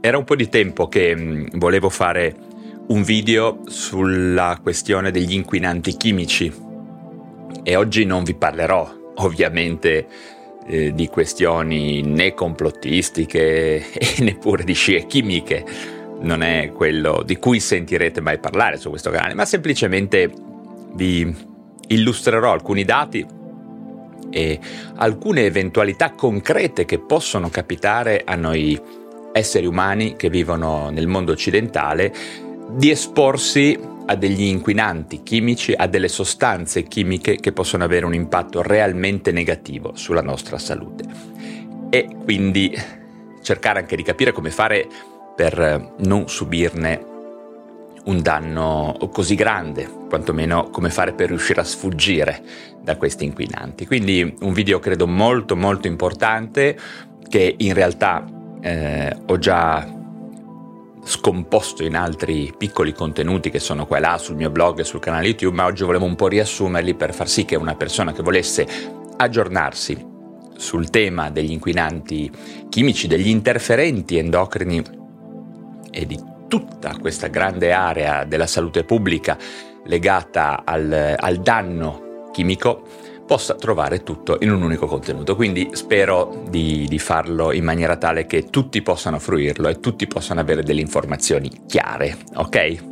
era un po' di tempo che mm, volevo fare un video sulla questione degli inquinanti chimici. E oggi non vi parlerò ovviamente eh, di questioni né complottistiche e neppure di scie chimiche, non è quello di cui sentirete mai parlare su questo canale, ma semplicemente vi illustrerò alcuni dati e alcune eventualità concrete che possono capitare a noi esseri umani che vivono nel mondo occidentale di esporsi a degli inquinanti chimici, a delle sostanze chimiche che possono avere un impatto realmente negativo sulla nostra salute. E quindi cercare anche di capire come fare per non subirne un danno così grande, quantomeno come fare per riuscire a sfuggire da questi inquinanti. Quindi un video credo molto molto importante che in realtà eh, ho già scomposto in altri piccoli contenuti che sono qua e là sul mio blog e sul canale YouTube, ma oggi volevo un po' riassumerli per far sì che una persona che volesse aggiornarsi sul tema degli inquinanti chimici, degli interferenti endocrini e di tutta questa grande area della salute pubblica legata al, al danno chimico, possa trovare tutto in un unico contenuto. Quindi spero di, di, farlo in maniera tale che tutti possano fruirlo e tutti possano avere delle informazioni chiare, ok?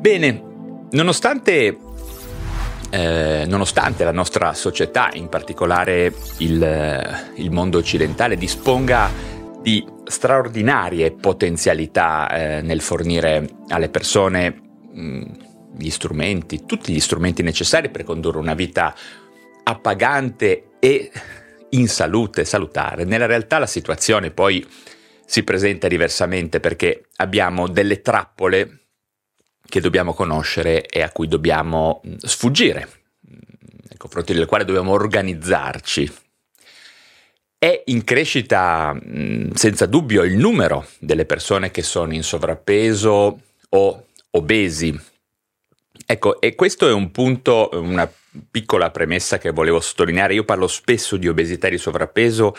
Bene, nonostante, eh, nonostante la nostra società, in particolare il, il mondo occidentale, disponga di straordinarie potenzialità eh, nel fornire alle persone mh, gli strumenti, tutti gli strumenti necessari per condurre una vita appagante e in salute, salutare. Nella realtà la situazione poi si presenta diversamente perché abbiamo delle trappole che dobbiamo conoscere e a cui dobbiamo sfuggire, nei confronti delle quali dobbiamo organizzarci. È in crescita senza dubbio il numero delle persone che sono in sovrappeso o obesi Ecco, e questo è un punto, una piccola premessa che volevo sottolineare. Io parlo spesso di obesità e di sovrappeso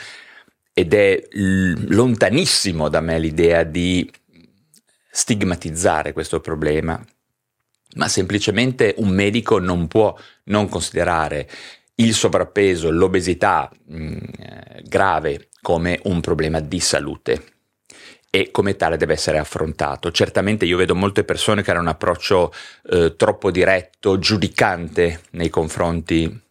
ed è lontanissimo da me l'idea di stigmatizzare questo problema, ma semplicemente un medico non può non considerare il sovrappeso, l'obesità mh, eh, grave come un problema di salute e come tale deve essere affrontato. Certamente io vedo molte persone che hanno un approccio eh, troppo diretto, giudicante nei confronti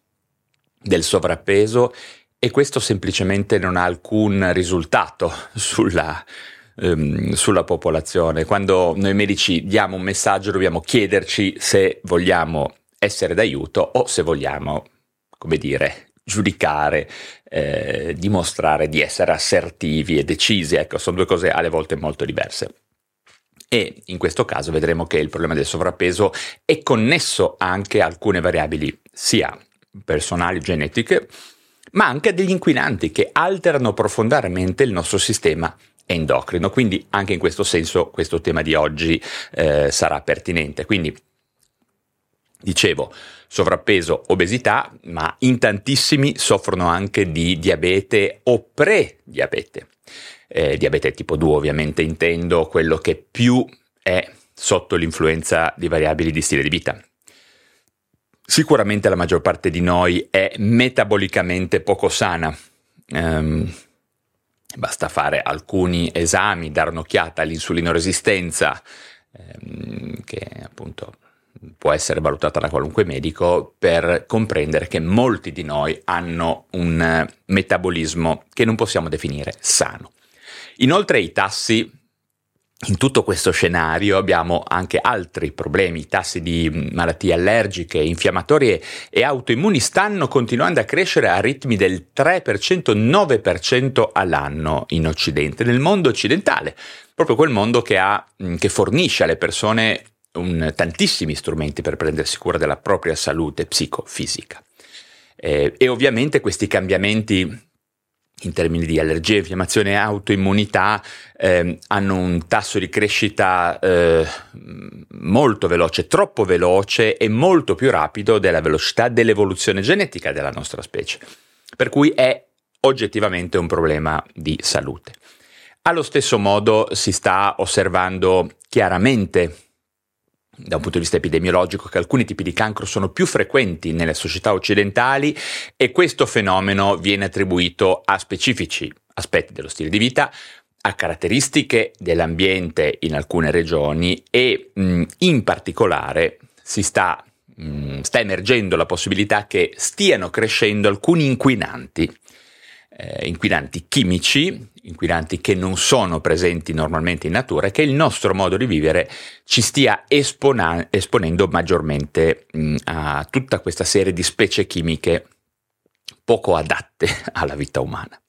del sovrappeso e questo semplicemente non ha alcun risultato sulla, ehm, sulla popolazione. Quando noi medici diamo un messaggio dobbiamo chiederci se vogliamo essere d'aiuto o se vogliamo, come dire, giudicare, eh, dimostrare di essere assertivi e decisi, ecco, sono due cose alle volte molto diverse. E in questo caso vedremo che il problema del sovrappeso è connesso anche a alcune variabili sia personali, genetiche, ma anche a degli inquinanti che alterano profondamente il nostro sistema endocrino. Quindi anche in questo senso questo tema di oggi eh, sarà pertinente. Quindi dicevo, sovrappeso, obesità, ma in tantissimi soffrono anche di diabete o pre-diabete. Eh, diabete tipo 2 ovviamente intendo quello che più è sotto l'influenza di variabili di stile di vita. Sicuramente la maggior parte di noi è metabolicamente poco sana. Um, basta fare alcuni esami, dare un'occhiata all'insulinoresistenza, ehm, che appunto può essere valutata da qualunque medico per comprendere che molti di noi hanno un eh, metabolismo che non possiamo definire sano. Inoltre i tassi in tutto questo scenario abbiamo anche altri problemi, i tassi di mm, malattie allergiche, infiammatorie e autoimmuni stanno continuando a crescere a ritmi del 3%, 9% all'anno in Occidente, nel mondo occidentale, proprio quel mondo che, ha, mm, che fornisce alle persone un, tantissimi strumenti per prendersi cura della propria salute psicofisica. Eh, e ovviamente questi cambiamenti in termini di allergie, infiammazione e autoimmunità eh, hanno un tasso di crescita eh, molto veloce, troppo veloce e molto più rapido della velocità dell'evoluzione genetica della nostra specie. Per cui è oggettivamente un problema di salute. Allo stesso modo si sta osservando chiaramente da un punto di vista epidemiologico che alcuni tipi di cancro sono più frequenti nelle società occidentali e questo fenomeno viene attribuito a specifici aspetti dello stile di vita, a caratteristiche dell'ambiente in alcune regioni e mh, in particolare si sta, mh, sta emergendo la possibilità che stiano crescendo alcuni inquinanti eh, inquinanti chimici, inquinanti che non sono presenti normalmente in natura e che il nostro modo di vivere ci stia espona- esponendo maggiormente mh, a tutta questa serie di specie chimiche poco adatte alla vita umana.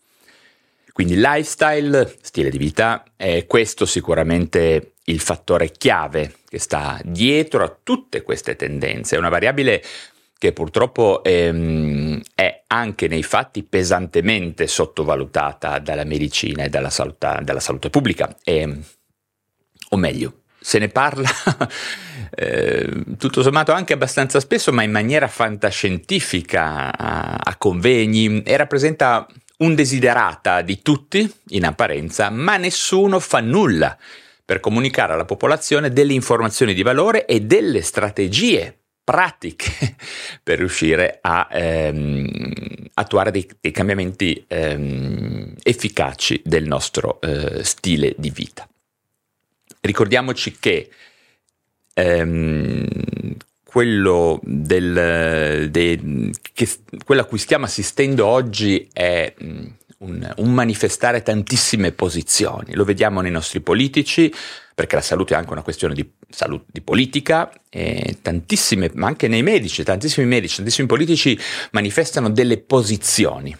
Quindi lifestyle, stile di vita, è questo sicuramente il fattore chiave che sta dietro a tutte queste tendenze. È una variabile che purtroppo ehm, è anche nei fatti pesantemente sottovalutata dalla medicina e dalla salute, dalla salute pubblica, e, o meglio, se ne parla eh, tutto sommato anche abbastanza spesso, ma in maniera fantascientifica a, a convegni e rappresenta un desiderata di tutti in apparenza, ma nessuno fa nulla per comunicare alla popolazione delle informazioni di valore e delle strategie pratiche per riuscire a ehm, attuare dei, dei cambiamenti ehm, efficaci del nostro eh, stile di vita. Ricordiamoci che ehm, quello, del, de, che, quello a cui stiamo assistendo oggi è un, un manifestare tantissime posizioni, lo vediamo nei nostri politici, perché la salute è anche una questione di, salute, di politica, tantissime, ma anche nei medici, tantissimi medici, tantissimi politici manifestano delle posizioni.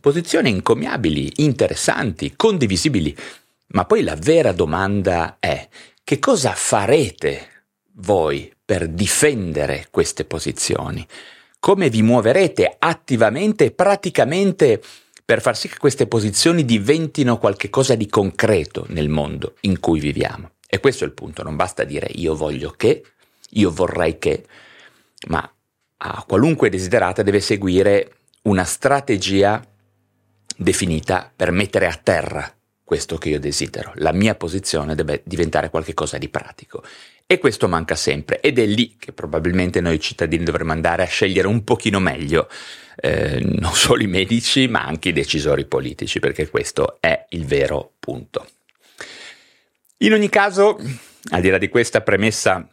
Posizioni incommiabili, interessanti, condivisibili, ma poi la vera domanda è che cosa farete voi per difendere queste posizioni? Come vi muoverete attivamente e praticamente per far sì che queste posizioni diventino qualcosa di concreto nel mondo in cui viviamo. E questo è il punto, non basta dire io voglio che, io vorrei che, ma a qualunque desiderata deve seguire una strategia definita per mettere a terra questo che io desidero. La mia posizione deve diventare qualcosa di pratico. E questo manca sempre ed è lì che probabilmente noi cittadini dovremmo andare a scegliere un pochino meglio eh, non solo i medici ma anche i decisori politici perché questo è il vero punto. In ogni caso, al di là di questa premessa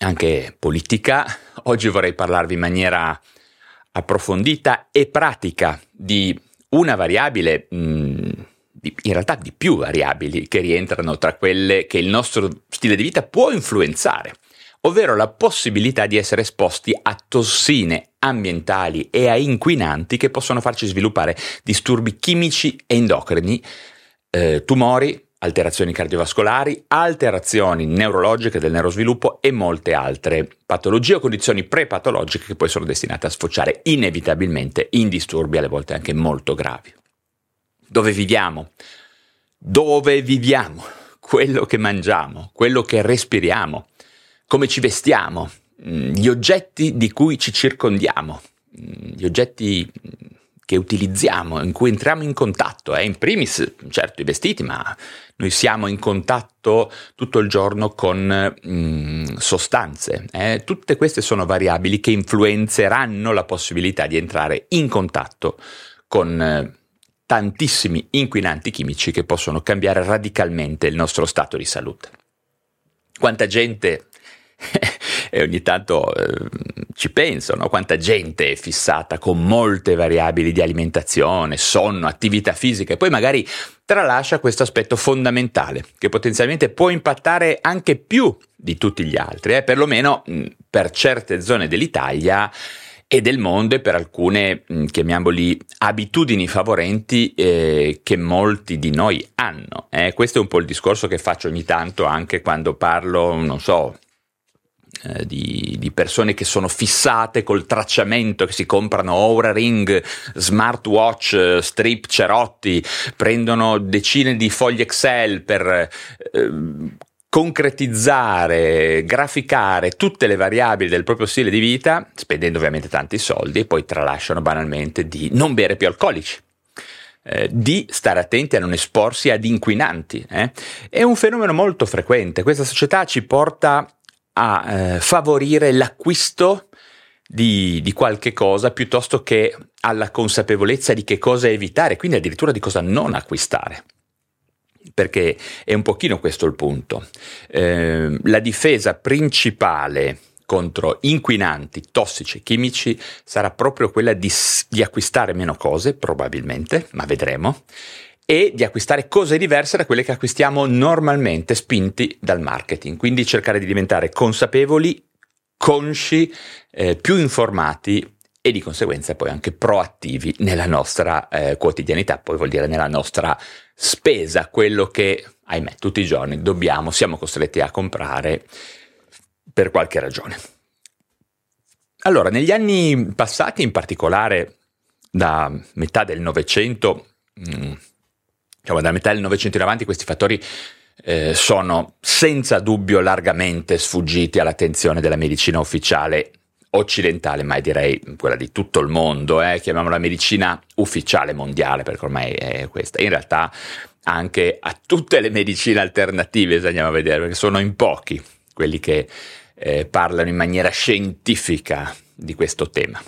anche politica, oggi vorrei parlarvi in maniera approfondita e pratica di una variabile mh, mm, in realtà di più variabili che rientrano tra quelle che il nostro stile di vita può influenzare, ovvero la possibilità di essere esposti a tossine ambientali e a inquinanti che possono farci sviluppare disturbi chimici e endocrini, eh, tumori, alterazioni cardiovascolari, alterazioni neurologiche del neurosviluppo e molte altre patologie o condizioni prepatologiche che poi sono destinate a sfociare inevitabilmente in disturbi alle volte anche molto gravi dove viviamo, dove viviamo, quello che mangiamo, quello che respiriamo, come ci vestiamo, mm, gli oggetti di cui ci circondiamo, mm, gli oggetti che utilizziamo, in cui entriamo in contatto, eh? in primis certo i vestiti, ma noi siamo in contatto tutto il giorno con mm, sostanze. Eh? Tutte queste sono variabili che influenzeranno la possibilità di entrare in contatto con eh, tantissimi inquinanti chimici che possono cambiare radicalmente il nostro stato di salute. Quanta gente, e ogni tanto eh, ci penso, no? quanta gente è fissata con molte variabili di alimentazione, sonno, attività fisica e poi magari tralascia questo aspetto fondamentale che potenzialmente può impattare anche più di tutti gli altri, eh? perlomeno mh, per certe zone dell'Italia e del mondo e per alcune, chiamiamoli, abitudini favorenti eh, che molti di noi hanno. Eh. Questo è un po' il discorso che faccio ogni tanto anche quando parlo, non so, eh, di, di, persone che sono fissate col tracciamento, che si comprano Aura Ring, smartwatch, strip cerotti, prendono decine di fogli Excel per eh, concretizzare, graficare tutte le variabili del proprio stile di vita, spendendo ovviamente tanti soldi, e poi tralasciano banalmente di non bere più alcolici. eh, di stare attenti a non esporsi ad inquinanti. Eh? È un fenomeno molto frequente. Questa società ci porta a eh, favorire l'acquisto di, di, qualche cosa piuttosto che alla consapevolezza di che cosa evitare, quindi addirittura di cosa non acquistare. Perché è un pochino questo il punto. Eh, la difesa principale contro inquinanti tossici chimici sarà proprio quella di, di acquistare meno cose, probabilmente, ma vedremo, e di acquistare cose diverse da quelle che acquistiamo normalmente spinti dal marketing. Quindi cercare di diventare consapevoli, consci, eh, più informati e di conseguenza poi anche proattivi nella nostra eh, quotidianità, poi vuol dire nella nostra spesa, quello che, ahimè, tutti i giorni dobbiamo, siamo costretti a comprare per qualche ragione. Allora, negli anni passati, in particolare da metà del Novecento, mm, diciamo da metà del Novecento in avanti, questi fattori eh, sono senza dubbio largamente sfuggiti all'attenzione della medicina ufficiale occidentale, ma direi quella di tutto il mondo, eh, chiamiamola medicina ufficiale mondiale, perché ormai è questa. In realtà anche a tutte le medicine alternative, se andiamo a vedere, perché sono in pochi quelli che eh, parlano in maniera scientifica di questo tema.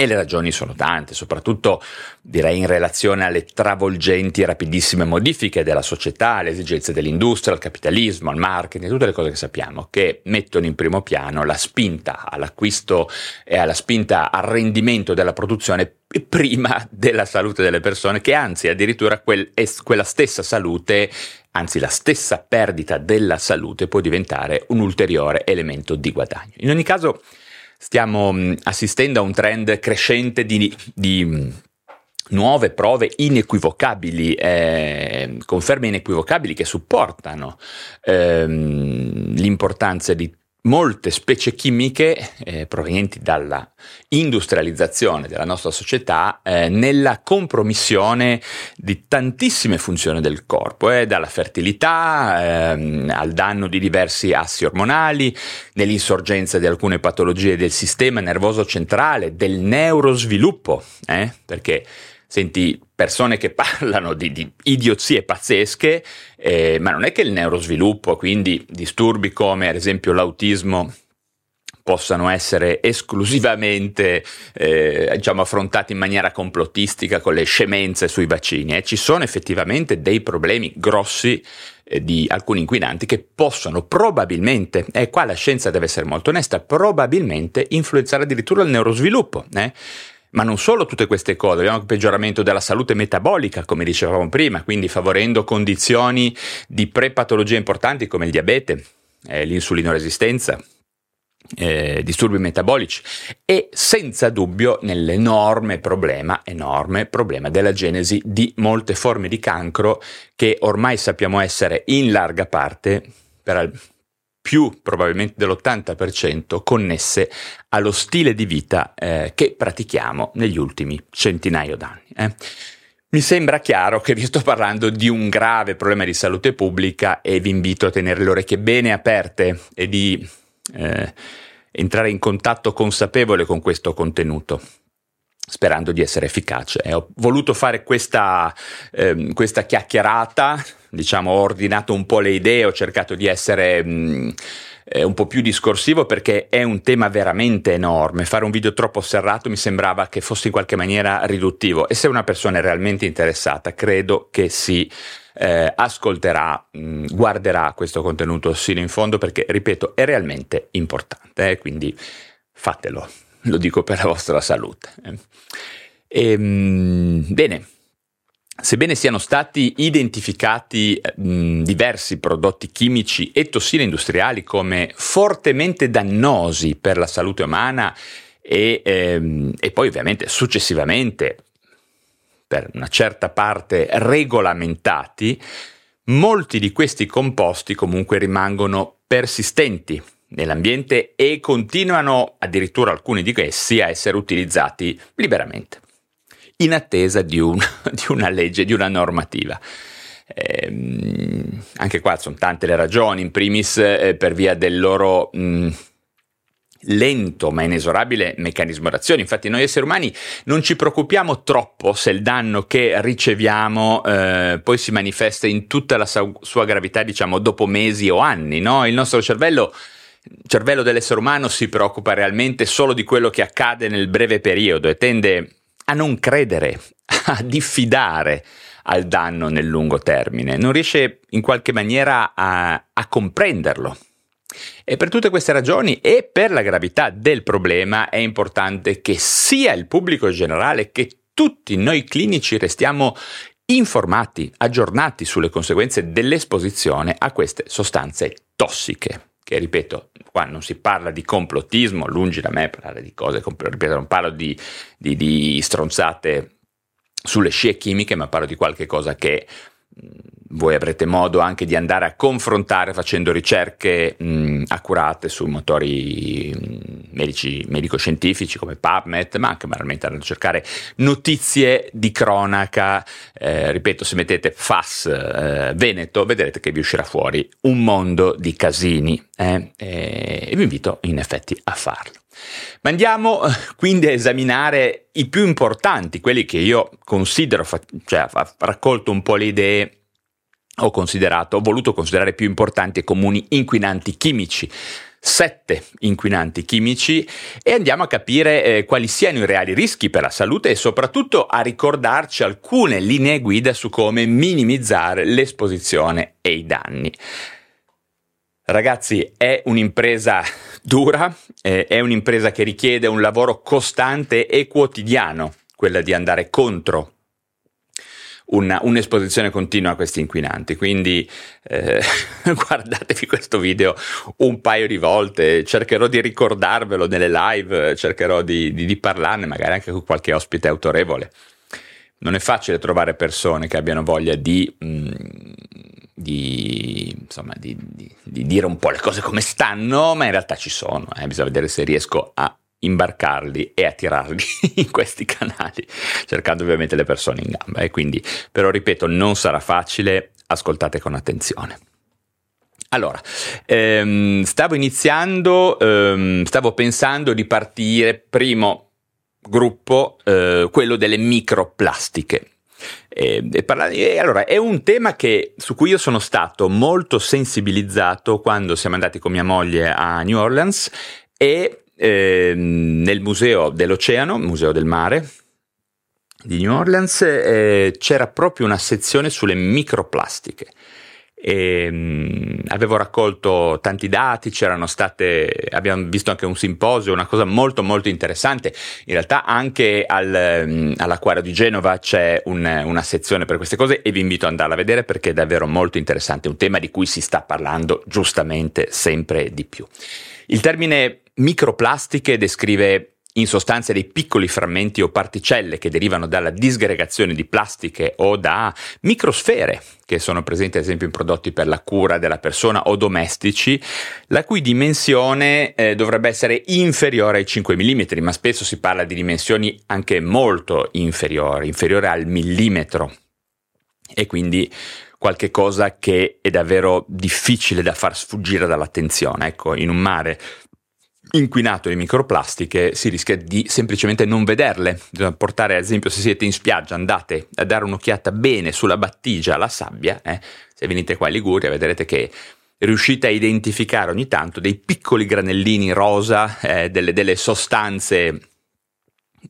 E le ragioni sono tante, soprattutto direi in relazione alle travolgenti e rapidissime modifiche della società, alle esigenze dell'industria, al capitalismo, al marketing, tutte le cose che sappiamo, che mettono in primo piano la spinta all'acquisto e alla spinta al rendimento della produzione prima della salute delle persone, che anzi addirittura quel, quella stessa salute anzi la stessa perdita della salute può diventare un ulteriore elemento di guadagno. In ogni caso stiamo mm, assistendo a un trend crescente di, di mm, nuove prove inequivocabili, eh, conferme inequivocabili che supportano ehm, l'importanza di molte specie chimiche eh, provenienti dalla industrializzazione della nostra società eh, nella compromissione di tantissime funzioni del corpo, eh, dalla fertilità ehm, al danno di diversi assi ormonali, nell'insorgenza di alcune patologie del sistema nervoso centrale, del neurosviluppo, eh, perché senti persone che parlano di, di idiozie pazzesche, eh, ma non è che il neurosviluppo, quindi disturbi come ad esempio l'autismo, possano essere esclusivamente eh, diciamo, affrontati in maniera complottistica con le scemenze sui vaccini. Eh. Ci sono effettivamente dei problemi grossi eh, di alcuni inquinanti che possono probabilmente, e qua la scienza deve essere molto onesta, probabilmente influenzare addirittura il neurosviluppo. Ma non solo tutte queste cose, abbiamo il peggioramento della salute metabolica, come dicevamo prima, quindi favorendo condizioni di prepatologie importanti come il diabete, eh, l'insulinoresistenza, eh, disturbi metabolici e senza dubbio nell'enorme problema, enorme problema della genesi di molte forme di cancro che ormai sappiamo essere in larga parte per più probabilmente dell'80% connesse allo stile di vita eh, che pratichiamo negli ultimi centinaio d'anni. Eh. Mi sembra chiaro che vi sto parlando di un grave problema di salute pubblica e vi invito a tenere le orecchie bene aperte e di eh, entrare in contatto consapevole con questo contenuto sperando di essere efficace. E ho voluto fare questa, ehm, questa chiacchierata, diciamo, ho ordinato un po' le idee, ho cercato di essere... Mh, mm, eh, un po' più discorsivo perché è un tema veramente enorme. Fare un video troppo serrato mi sembrava che fosse in qualche maniera riduttivo e se una persona è realmente interessata credo che si eh, ascolterà, mh, mm, guarderà questo contenuto sino in fondo perché, ripeto, è realmente importante, eh, quindi fatelo lo dico per la vostra salute. E, ehm, bene, sebbene siano stati identificati mh, diversi prodotti chimici e tossine industriali come fortemente dannosi per la salute umana e, ehm, e poi ovviamente successivamente per una certa parte regolamentati, molti di questi composti comunque rimangono persistenti nell'ambiente e continuano addirittura alcuni di essi a essere utilizzati liberamente, in attesa di, un, di una legge, di una normativa. Eh, anche qua sono tante le ragioni, in primis eh, per via del loro mh, lento ma inesorabile meccanismo d'azione. Infatti noi esseri umani non ci preoccupiamo troppo se il danno che riceviamo eh, poi si manifesta in tutta la sua gravità, diciamo, dopo mesi o anni. No? Il nostro cervello il cervello dell'essere umano si preoccupa realmente solo di quello che accade nel breve periodo e tende a non credere, a diffidare al danno nel lungo termine, non riesce in qualche maniera a, a comprenderlo. E per tutte queste ragioni e per la gravità del problema è importante che sia il pubblico generale che tutti noi clinici restiamo informati, aggiornati sulle conseguenze dell'esposizione a queste sostanze tossiche. Che ripeto, qua non si parla di complottismo, lungi da me parlare di cose, ripeto, non parlo di, di, di stronzate sulle scie chimiche, ma parlo di qualche cosa che voi avrete modo anche di andare a confrontare facendo ricerche mh, accurate su motori medici, medico-scientifici come PubMed, ma anche banalmente andando a cercare notizie di cronaca. Eh, ripeto, se mettete FAS eh, Veneto, vedrete che vi uscirà fuori un mondo di casini eh, e vi invito in effetti a farlo. Ma andiamo eh, quindi a esaminare i più importanti, quelli che io considero, cioè ho raccolto un po' le idee, ho considerato, ho voluto considerare più importanti e comuni inquinanti chimici sette inquinanti chimici e andiamo a capire eh, quali siano i reali rischi per la salute e soprattutto a ricordarci alcune linee guida su come minimizzare l'esposizione e i danni. Ragazzi, è un'impresa dura, eh, è un'impresa che richiede un lavoro costante e quotidiano, quella di andare contro una, un'esposizione continua a questi inquinanti. Quindi eh, guardatevi questo video un paio di volte, cercherò di ricordarvelo nelle live, cercherò di, di, di parlarne magari anche con qualche ospite autorevole. Non è facile trovare persone che abbiano voglia di... Mh, mm, di, insomma, di, di, di, dire un po' le cose come stanno, ma in realtà ci sono, eh. bisogna vedere se riesco a imbarcarli e a tirarli in questi canali, cercando ovviamente le persone in gamba. E quindi, però ripeto, non sarà facile, ascoltate con attenzione. Allora, ehm, stavo iniziando, ehm, stavo pensando di partire, primo gruppo, eh, quello delle microplastiche. E, e, parlare, e, allora è un tema che, su cui io sono stato molto sensibilizzato quando siamo andati con mia moglie a New Orleans e eh, nel museo dell'oceano, museo del mare di New Orleans, eh, c'era proprio una sezione sulle microplastiche e, mh, avevo raccolto tanti dati, c'erano state, abbiamo visto anche un simposio, una cosa molto molto interessante. In realtà anche al, mh, all'acquario di Genova c'è un, una sezione per queste cose e vi invito ad andarla a vedere perché è davvero molto interessante, un tema di cui si sta parlando giustamente sempre di più. Il termine microplastiche descrive in sostanza dei piccoli frammenti o particelle che derivano dalla disgregazione di plastiche o da microsfere che sono presenti ad esempio in prodotti per la cura della persona o domestici, la cui dimensione eh, dovrebbe essere inferiore ai 5 mm, ma spesso si parla di dimensioni anche molto inferiori, inferiore al millimetro. E quindi qualche cosa che è davvero difficile da far sfuggire dall'attenzione. Ecco, in un mare inquinato di microplastiche si rischia di semplicemente non vederle. Bisogna portare, ad esempio, se siete in spiaggia, andate a dare un'occhiata bene sulla battigia alla sabbia, eh? se venite qua in Liguria vedrete che riuscite a identificare ogni tanto dei piccoli granellini rosa, eh, delle, delle sostanze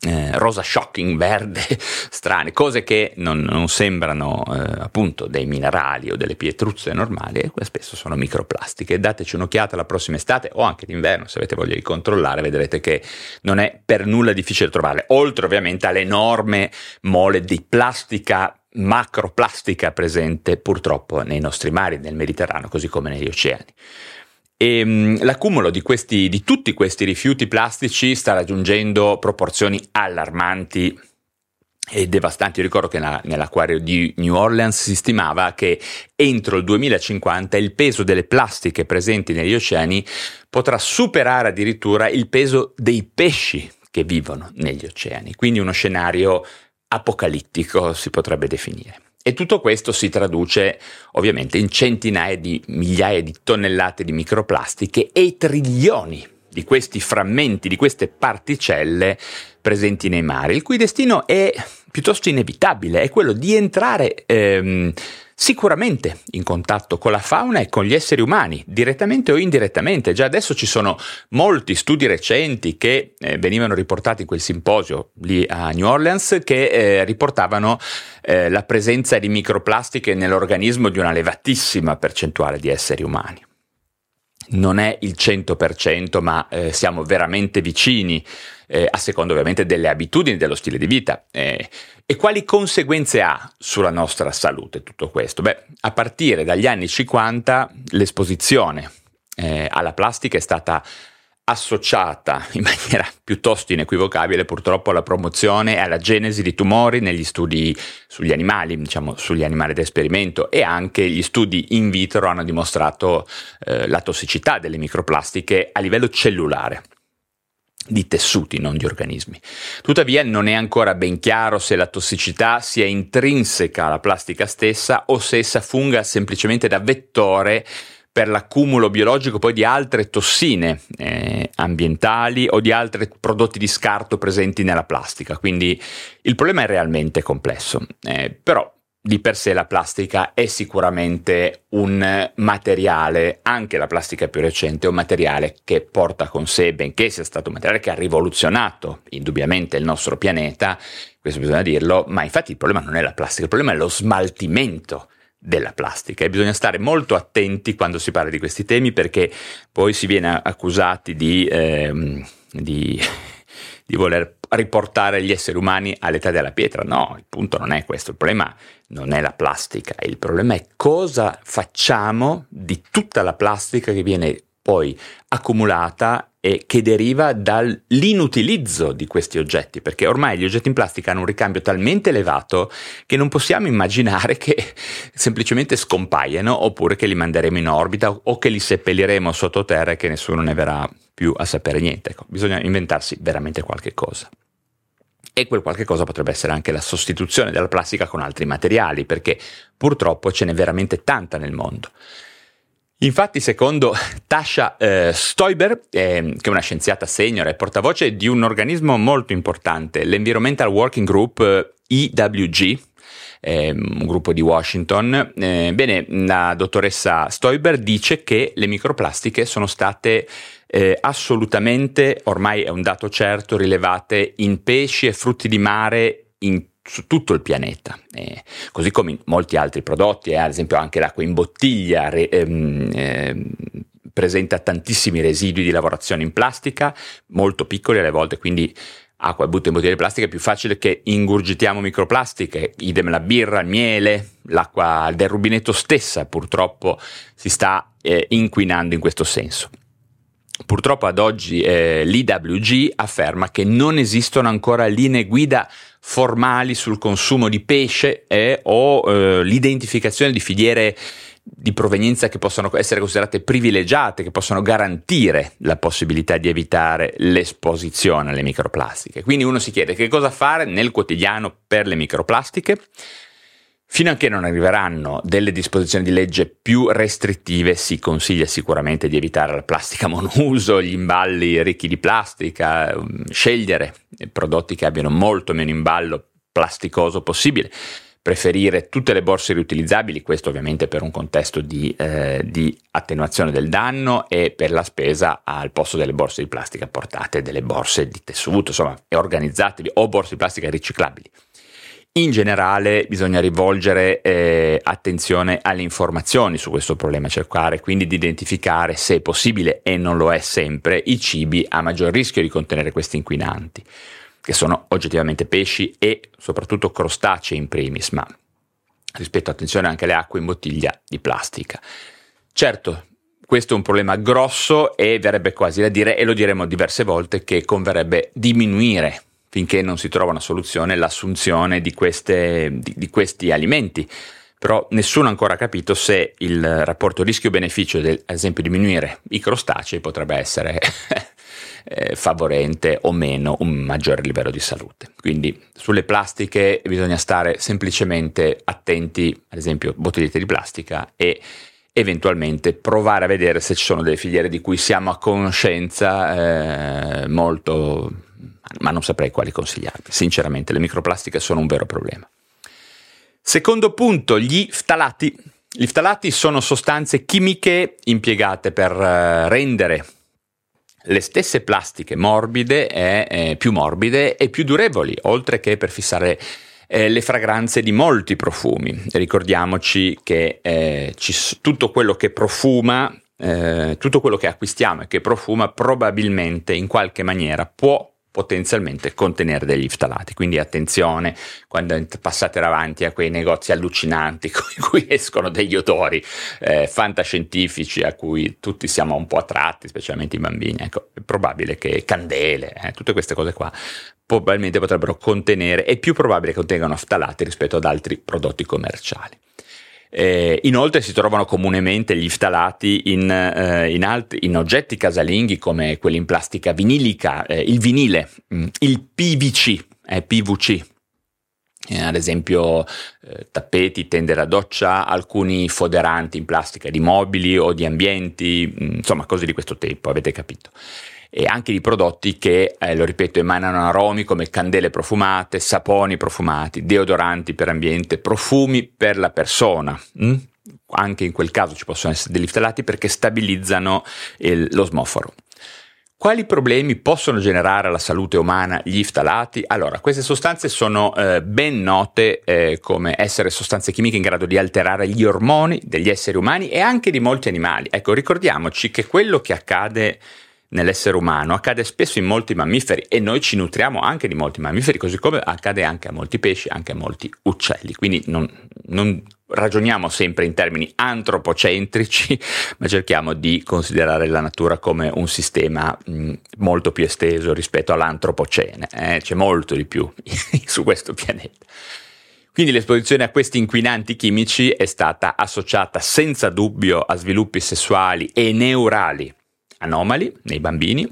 eh, rosa shocking, verde, strane, cose che non, non sembrano eh, appunto dei minerali o delle pietruzze normali e spesso sono microplastiche. Dateci un'occhiata la prossima estate o anche d'inverno se avete voglia di controllare, vedrete che non è per nulla difficile trovarle, oltre ovviamente all'enorme mole di plastica macroplastica presente purtroppo nei nostri mari, nel Mediterraneo, così come negli oceani. E um, l'accumulo di, questi, di tutti questi rifiuti plastici sta raggiungendo proporzioni allarmanti e devastanti. Io ricordo che nella, nell'acquario di New Orleans si stimava che entro il 2050 il peso delle plastiche presenti negli oceani potrà superare addirittura il peso dei pesci che vivono negli oceani. Quindi uno scenario apocalittico si potrebbe definire. E tutto questo si traduce ovviamente in centinaia di migliaia di tonnellate di microplastiche e trilioni di questi frammenti, di queste particelle presenti nei mari, il cui destino è piuttosto inevitabile, è quello di entrare ehm, sicuramente in contatto con la fauna e con gli esseri umani, direttamente o indirettamente. Già adesso ci sono molti studi recenti che eh, venivano riportati in quel simposio lì a New Orleans che eh, riportavano eh, la presenza di microplastiche nell'organismo di una elevatissima percentuale di esseri umani non è il 100%, ma eh, siamo veramente vicini, eh, a seconda ovviamente delle abitudini, dello stile di vita. Eh, e quali conseguenze ha sulla nostra salute tutto questo? Beh, a partire dagli anni 50 l'esposizione eh, alla plastica è stata associata in maniera piuttosto inequivocabile purtroppo alla promozione e alla genesi di tumori negli studi sugli animali, diciamo sugli animali d'esperimento e anche gli studi in vitro hanno dimostrato eh, la tossicità delle microplastiche a livello cellulare di tessuti, non di organismi. Tuttavia non è ancora ben chiaro se la tossicità sia intrinseca alla plastica stessa o se essa funga semplicemente da vettore per l'accumulo biologico poi di altre tossine eh, ambientali o di altri prodotti di scarto presenti nella plastica. Quindi il problema è realmente complesso, eh, però di per sé la plastica è sicuramente un materiale, anche la plastica più recente, un materiale che porta con sé, benché sia stato un materiale che ha rivoluzionato indubbiamente il nostro pianeta, questo bisogna dirlo, ma infatti il problema non è la plastica, il problema è lo smaltimento della plastica. E bisogna stare molto attenti quando si parla di questi temi perché poi si viene accusati di, ehm, di, di voler riportare gli esseri umani all'età della pietra. No, il punto non è questo, il problema non è la plastica, il problema è cosa facciamo di tutta la plastica che viene poi accumulata e che deriva dall'inutilizzo di questi oggetti, perché ormai gli oggetti in plastica hanno un ricambio talmente elevato che non possiamo immaginare che semplicemente scompaiano oppure che li manderemo in orbita o che li seppelliremo sottoterra e che nessuno ne verrà più a sapere niente. Ecco, bisogna inventarsi veramente qualche cosa. E quel qualche cosa potrebbe essere anche la sostituzione della plastica con altri materiali, perché purtroppo ce n'è veramente tanta nel mondo. Infatti, secondo Tasha eh, Stoiber, eh, che è una scienziata senior e portavoce di un organismo molto importante, l'Environmental Working Group eh, EWG, eh, un gruppo di Washington, eh, bene, la dottoressa Stoiber dice che le microplastiche sono state eh, assolutamente, ormai è un dato certo, rilevate in pesci e frutti di mare in su tutto il pianeta, eh, così come in molti altri prodotti, eh, ad esempio anche l'acqua in bottiglia re, ehm, eh, presenta tantissimi residui di lavorazione in plastica, molto piccoli alle volte, quindi acqua butta in bottiglie di plastica è più facile che ingurgitiamo microplastiche, idem la birra, il miele, l'acqua del rubinetto stessa purtroppo si sta eh, inquinando in questo senso. Purtroppo ad oggi eh, l'IWG afferma che non esistono ancora linee guida formali sul consumo di pesce eh, o eh, l'identificazione di filiere di provenienza che possono essere considerate privilegiate, che possono garantire la possibilità di evitare l'esposizione alle microplastiche. Quindi uno si chiede che cosa fare nel quotidiano per le microplastiche. Fino a che non arriveranno delle disposizioni di legge più restrittive, si consiglia sicuramente di evitare la plastica monouso, gli imballi ricchi di plastica, mm, scegliere prodotti che abbiano molto meno imballo plasticoso possibile, preferire tutte le borse riutilizzabili, questo ovviamente per un contesto di, eh, di attenuazione del danno e per la spesa al posto delle borse di plastica portate delle borse di tessuto, insomma, organizzatevi o borse di plastica riciclabili. In generale bisogna rivolgere eh, attenzione alle informazioni su questo problema, cercare quindi di identificare se è possibile e non lo è sempre i cibi a maggior rischio di contenere questi inquinanti, che sono oggettivamente pesci e soprattutto crostacei in primis, ma rispetto attenzione anche alle acque in bottiglia di plastica. Certo, questo è un problema grosso e verrebbe quasi da dire, e lo diremo diverse volte, che converrebbe diminuire finché non si trova una soluzione, l'assunzione di, queste, di, di questi alimenti. Però nessuno ha ancora capito se il rapporto rischio-beneficio, del, ad esempio diminuire i crostacei, potrebbe essere eh, favorente o meno un maggiore livello di salute. Quindi sulle plastiche bisogna stare semplicemente attenti, ad esempio bottigliette di plastica, e eventualmente provare a vedere se ci sono delle filiere di cui siamo a conoscenza eh, molto, ma non saprei quali consigliarvi. Sinceramente, le microplastiche sono un vero problema. Secondo punto, gli ftalati. Gli ftalati sono sostanze chimiche impiegate per eh, rendere le stesse plastiche morbide e eh, più morbide e più durevoli, oltre che per fissare eh, le fragranze di molti profumi. Ricordiamoci che eh, ci, tutto quello che profuma, eh, tutto quello che acquistiamo e che profuma probabilmente in qualche maniera può potenzialmente contenere degli ftalati. Quindi attenzione quando passate davanti a quei negozi allucinanti con cui escono degli odori eh, fantascientifici a cui tutti siamo un po' attratti, specialmente i bambini. Ecco, è probabile che candele, eh, tutte queste cose qua probabilmente potrebbero contenere, è più probabile che contengano ftalati rispetto ad altri prodotti commerciali. Eh, inoltre si trovano comunemente gli ftalati in, eh, in, altri, in, oggetti casalinghi come quelli in plastica vinilica, eh, il vinile, mm, il PVC, eh, PVC, eh, ad esempio eh, tappeti, tende da doccia, alcuni foderanti in plastica di mobili o di ambienti, mm, insomma cose di questo tipo, avete capito e anche di prodotti che, eh, lo ripeto, emanano aromi come candele profumate, saponi profumati, deodoranti per ambiente, profumi per la persona. Mm? Anche in quel caso ci possono essere degli ftalati perché stabilizzano il, l'osmoforo. Quali problemi possono generare alla salute umana gli ftalati? Allora, queste sostanze sono eh, ben note eh, come essere sostanze chimiche in grado di alterare gli ormoni degli esseri umani e anche di molti animali. Ecco, ricordiamoci che quello che accade nell'essere umano accade spesso in molti mammiferi e noi ci nutriamo anche di molti mammiferi, così come accade anche a molti pesci, anche a molti uccelli. Quindi non, non ragioniamo sempre in termini antropocentrici, ma cerchiamo di considerare la natura come un sistema mh, molto più esteso rispetto all'antropocene. Eh? C'è molto di più su questo pianeta. Quindi l'esposizione a questi inquinanti chimici è stata associata senza dubbio a sviluppi sessuali e neurali anomali nei bambini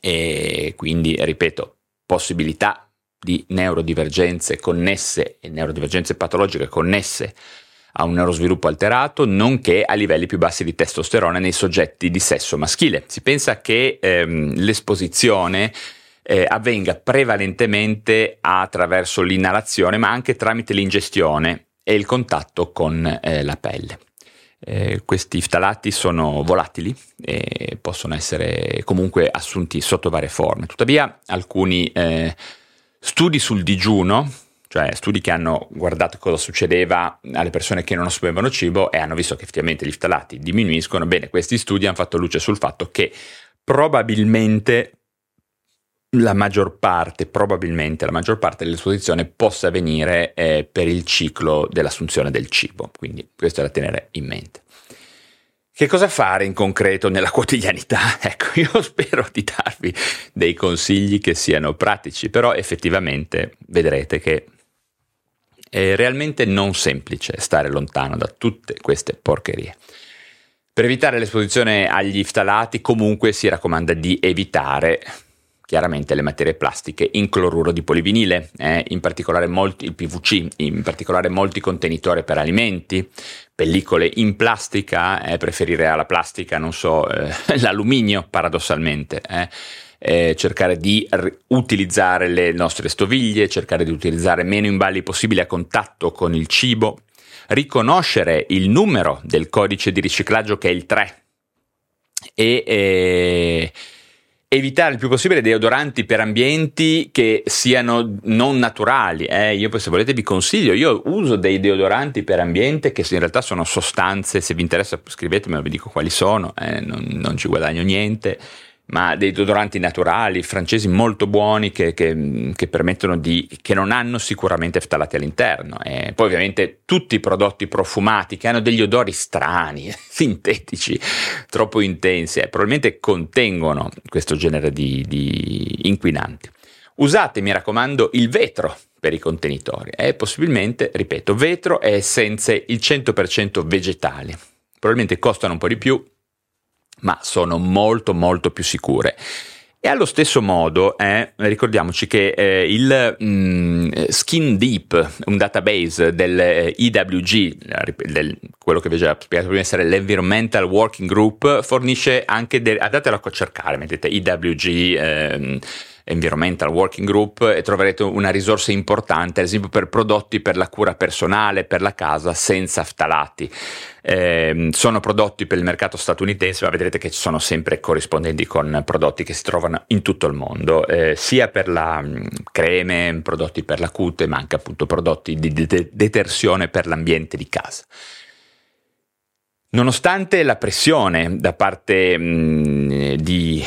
e quindi, ripeto, possibilità di neurodivergenze connesse e neurodivergenze patologiche connesse a un neurosviluppo alterato, nonché a livelli più bassi di testosterone nei soggetti di sesso maschile. Si pensa che ehm, l'esposizione eh, avvenga prevalentemente attraverso l'inalazione, ma anche tramite l'ingestione e il contatto con eh, la pelle. Eh, questi ftalati sono volatili e possono essere comunque assunti sotto varie forme. Tuttavia, alcuni eh, studi sul digiuno, cioè studi che hanno guardato cosa succedeva alle persone che non assumevano cibo e hanno visto che effettivamente gli ftalati diminuiscono, bene, questi studi hanno fatto luce sul fatto che probabilmente la maggior parte, probabilmente la maggior parte dell'esposizione possa avvenire eh, per il ciclo dell'assunzione del cibo, quindi questo è da tenere in mente. Che cosa fare in concreto nella quotidianità? Ecco, io spero di darvi dei consigli che siano pratici, però effettivamente vedrete che è realmente non semplice stare lontano da tutte queste porcherie. Per evitare l'esposizione agli ftalati comunque si raccomanda di evitare chiaramente le materie plastiche in cloruro di polivinile, eh, in particolare molti, il PVC, in particolare molti contenitori per alimenti, pellicole in plastica, eh, preferire alla plastica, non so, eh, l'alluminio paradossalmente. Eh. Eh, cercare di r- utilizzare le nostre stoviglie, cercare di utilizzare meno imballi possibili a contatto con il cibo, riconoscere il numero del codice di riciclaggio che è il 3 e eh, evitare il più possibile deodoranti per ambienti che siano non naturali. Eh? Io poi se volete vi consiglio, io uso dei deodoranti per ambiente che in realtà sono sostanze, se vi interessa scrivetemelo, vi dico quali sono, eh? non, non ci guadagno niente ma dei deodoranti naturali, francesi molto buoni che, che, che, permettono di, che non hanno sicuramente ftalati all'interno. E poi ovviamente tutti i prodotti profumati che hanno degli odori strani, sintetici, troppo intensi, eh, probabilmente contengono questo genere di, di, inquinanti. Usate, mi raccomando, il vetro per i contenitori e possibilmente, ripeto, vetro e essenze il 100% vegetali. Probabilmente costano un po' di più, ma sono molto molto più sicure. E allo stesso modo, eh, ricordiamoci che eh, il mm, Skin Deep, un database del eh, EWG, del, quello che vi ho già spiegato prima essere l'Environmental Working Group, fornisce anche, de- andatelo a cercare, mettete EWG ehm, Environmental Working Group e troverete una risorsa importante, ad esempio per prodotti per la cura personale, per la casa, senza ftalati. Eh, sono prodotti per il mercato statunitense, ma vedrete che sono sempre corrispondenti con prodotti che si trovano in tutto il mondo, eh, sia per la mh, mm, creme, prodotti per la cute, ma anche appunto prodotti di de- detersione per l'ambiente di casa. Nonostante la pressione da parte mh, mm, di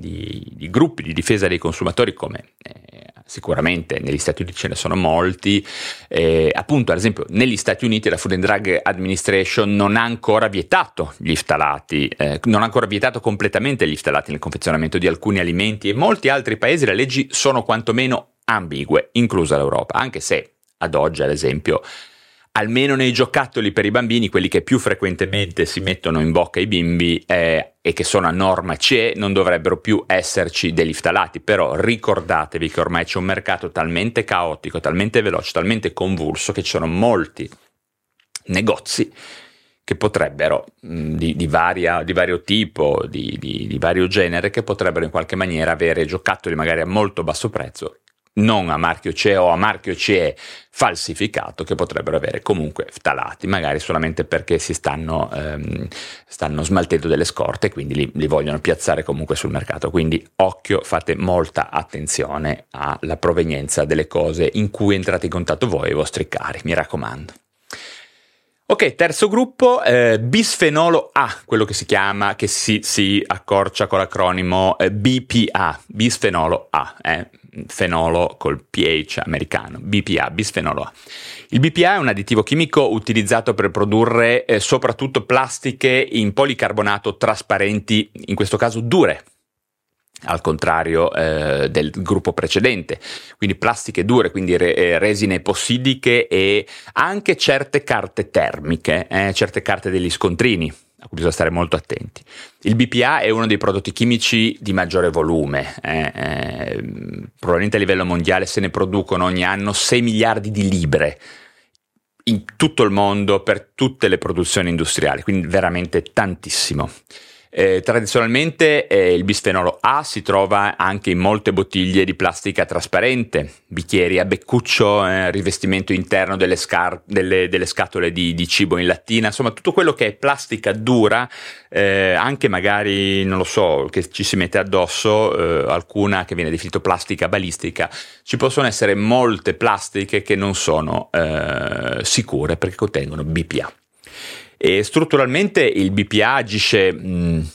di, di gruppi di difesa dei consumatori come eh, sicuramente negli Stati Uniti ce ne sono molti, eh, appunto ad esempio negli Stati Uniti la Food and Drug Administration non ha ancora vietato gli ftalati, eh, non ha ancora vietato completamente gli ftalati nel confezionamento di alcuni alimenti e in molti altri paesi le leggi sono quantomeno ambigue, inclusa l'Europa, anche se ad oggi ad esempio almeno nei giocattoli per i bambini, quelli che più frequentemente si mettono in bocca ai bimbi eh, e che sono a norma CE, non dovrebbero più esserci degli ftalati. Però ricordatevi che ormai c'è un mercato talmente caotico, talmente veloce, talmente convulso che ci sono molti negozi che potrebbero, mh, di, di, varia, di, vario tipo, di, di vario genere, che potrebbero in qualche maniera avere giocattoli magari a molto basso prezzo non a marchio CE o a marchio CE falsificato che potrebbero avere comunque ftalati, magari solamente perché si stanno, ehm, stanno smaltendo delle scorte e quindi li, li, vogliono piazzare comunque sul mercato. Quindi occhio, fate molta attenzione alla provenienza delle cose in cui entrate in contatto voi e i vostri cari, mi raccomando. Ok, terzo gruppo, eh, bisfenolo A, quello che si chiama, che si, si accorcia con l'acronimo eh, BPA, bisfenolo A, eh, fenolo col pH americano, BPA, bisfenolo A. Il BPA è un additivo chimico utilizzato per produrre eh, soprattutto plastiche in policarbonato trasparenti, in questo caso dure, al contrario eh, del gruppo precedente, quindi plastiche dure, quindi re- eh, resine epossidiche e anche certe carte termiche, eh, certe carte degli scontrini a cui bisogna stare molto attenti. Il BPA è uno dei prodotti chimici di maggiore volume, eh, eh, probabilmente a livello mondiale se ne producono ogni anno 6 miliardi di libre in tutto il mondo per tutte le produzioni industriali, quindi veramente tantissimo. Eh, tradizionalmente eh, il bisfenolo A si trova anche in molte bottiglie di plastica trasparente, bicchieri a beccuccio, eh, rivestimento interno delle, scar- delle, delle scatole di, di, cibo in lattina, insomma tutto quello che è plastica dura, eh, anche magari, non lo so, che ci si mette addosso, eh, alcuna che viene definita plastica balistica, ci possono essere molte plastiche che non sono eh, sicure perché contengono BPA. E strutturalmente il BPA agisce... Mh,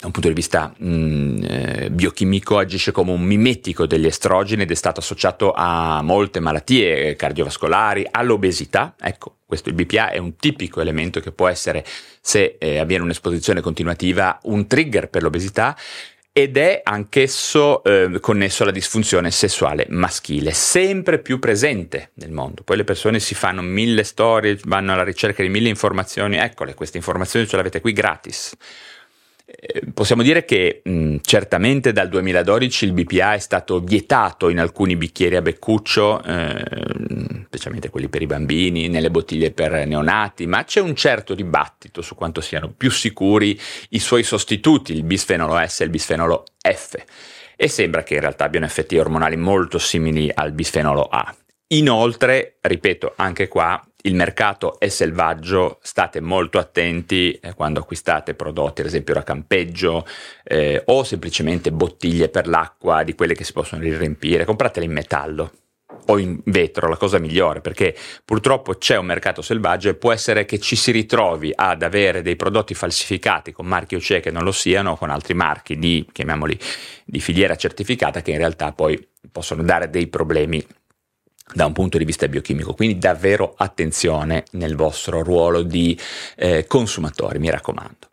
da un punto di vista mh, eh, biochimico agisce come un mimetico degli estrogeni ed è stato associato a molte malattie cardiovascolari, all'obesità. Ecco, questo il BPA è un tipico elemento che può essere, se eh, avviene un'esposizione continuativa, un trigger per l'obesità ed è anch'esso eh, connesso alla disfunzione sessuale maschile, sempre più presente nel mondo. Poi le persone si fanno mille storie, vanno alla ricerca di mille informazioni, eccole, queste informazioni ce le avete qui gratis. Eh, possiamo dire che mh, certamente dal 2012 il BPA è stato vietato in alcuni bicchieri a beccuccio, eh, specialmente quelli per i bambini, nelle bottiglie per neonati, ma c'è un certo dibattito su quanto siano più sicuri i suoi sostituti, il bisfenolo S e il bisfenolo F. E sembra che in realtà abbiano effetti ormonali molto simili al bisfenolo A. Inoltre, ripeto, anche qua il mercato è selvaggio, state molto attenti eh, quando acquistate prodotti, ad esempio da campeggio eh, o semplicemente bottiglie per l'acqua di quelle che si possono riempire, compratele in metallo o in vetro, la cosa migliore, perché purtroppo c'è un mercato selvaggio e può essere che ci si ritrovi ad avere dei prodotti falsificati con marchi CE che non lo siano, con altri marchi di, chiamiamoli, di filiera certificata che in realtà poi possono dare dei problemi da un punto di vista biochimico, quindi davvero attenzione nel vostro ruolo di eh, consumatori, mi raccomando.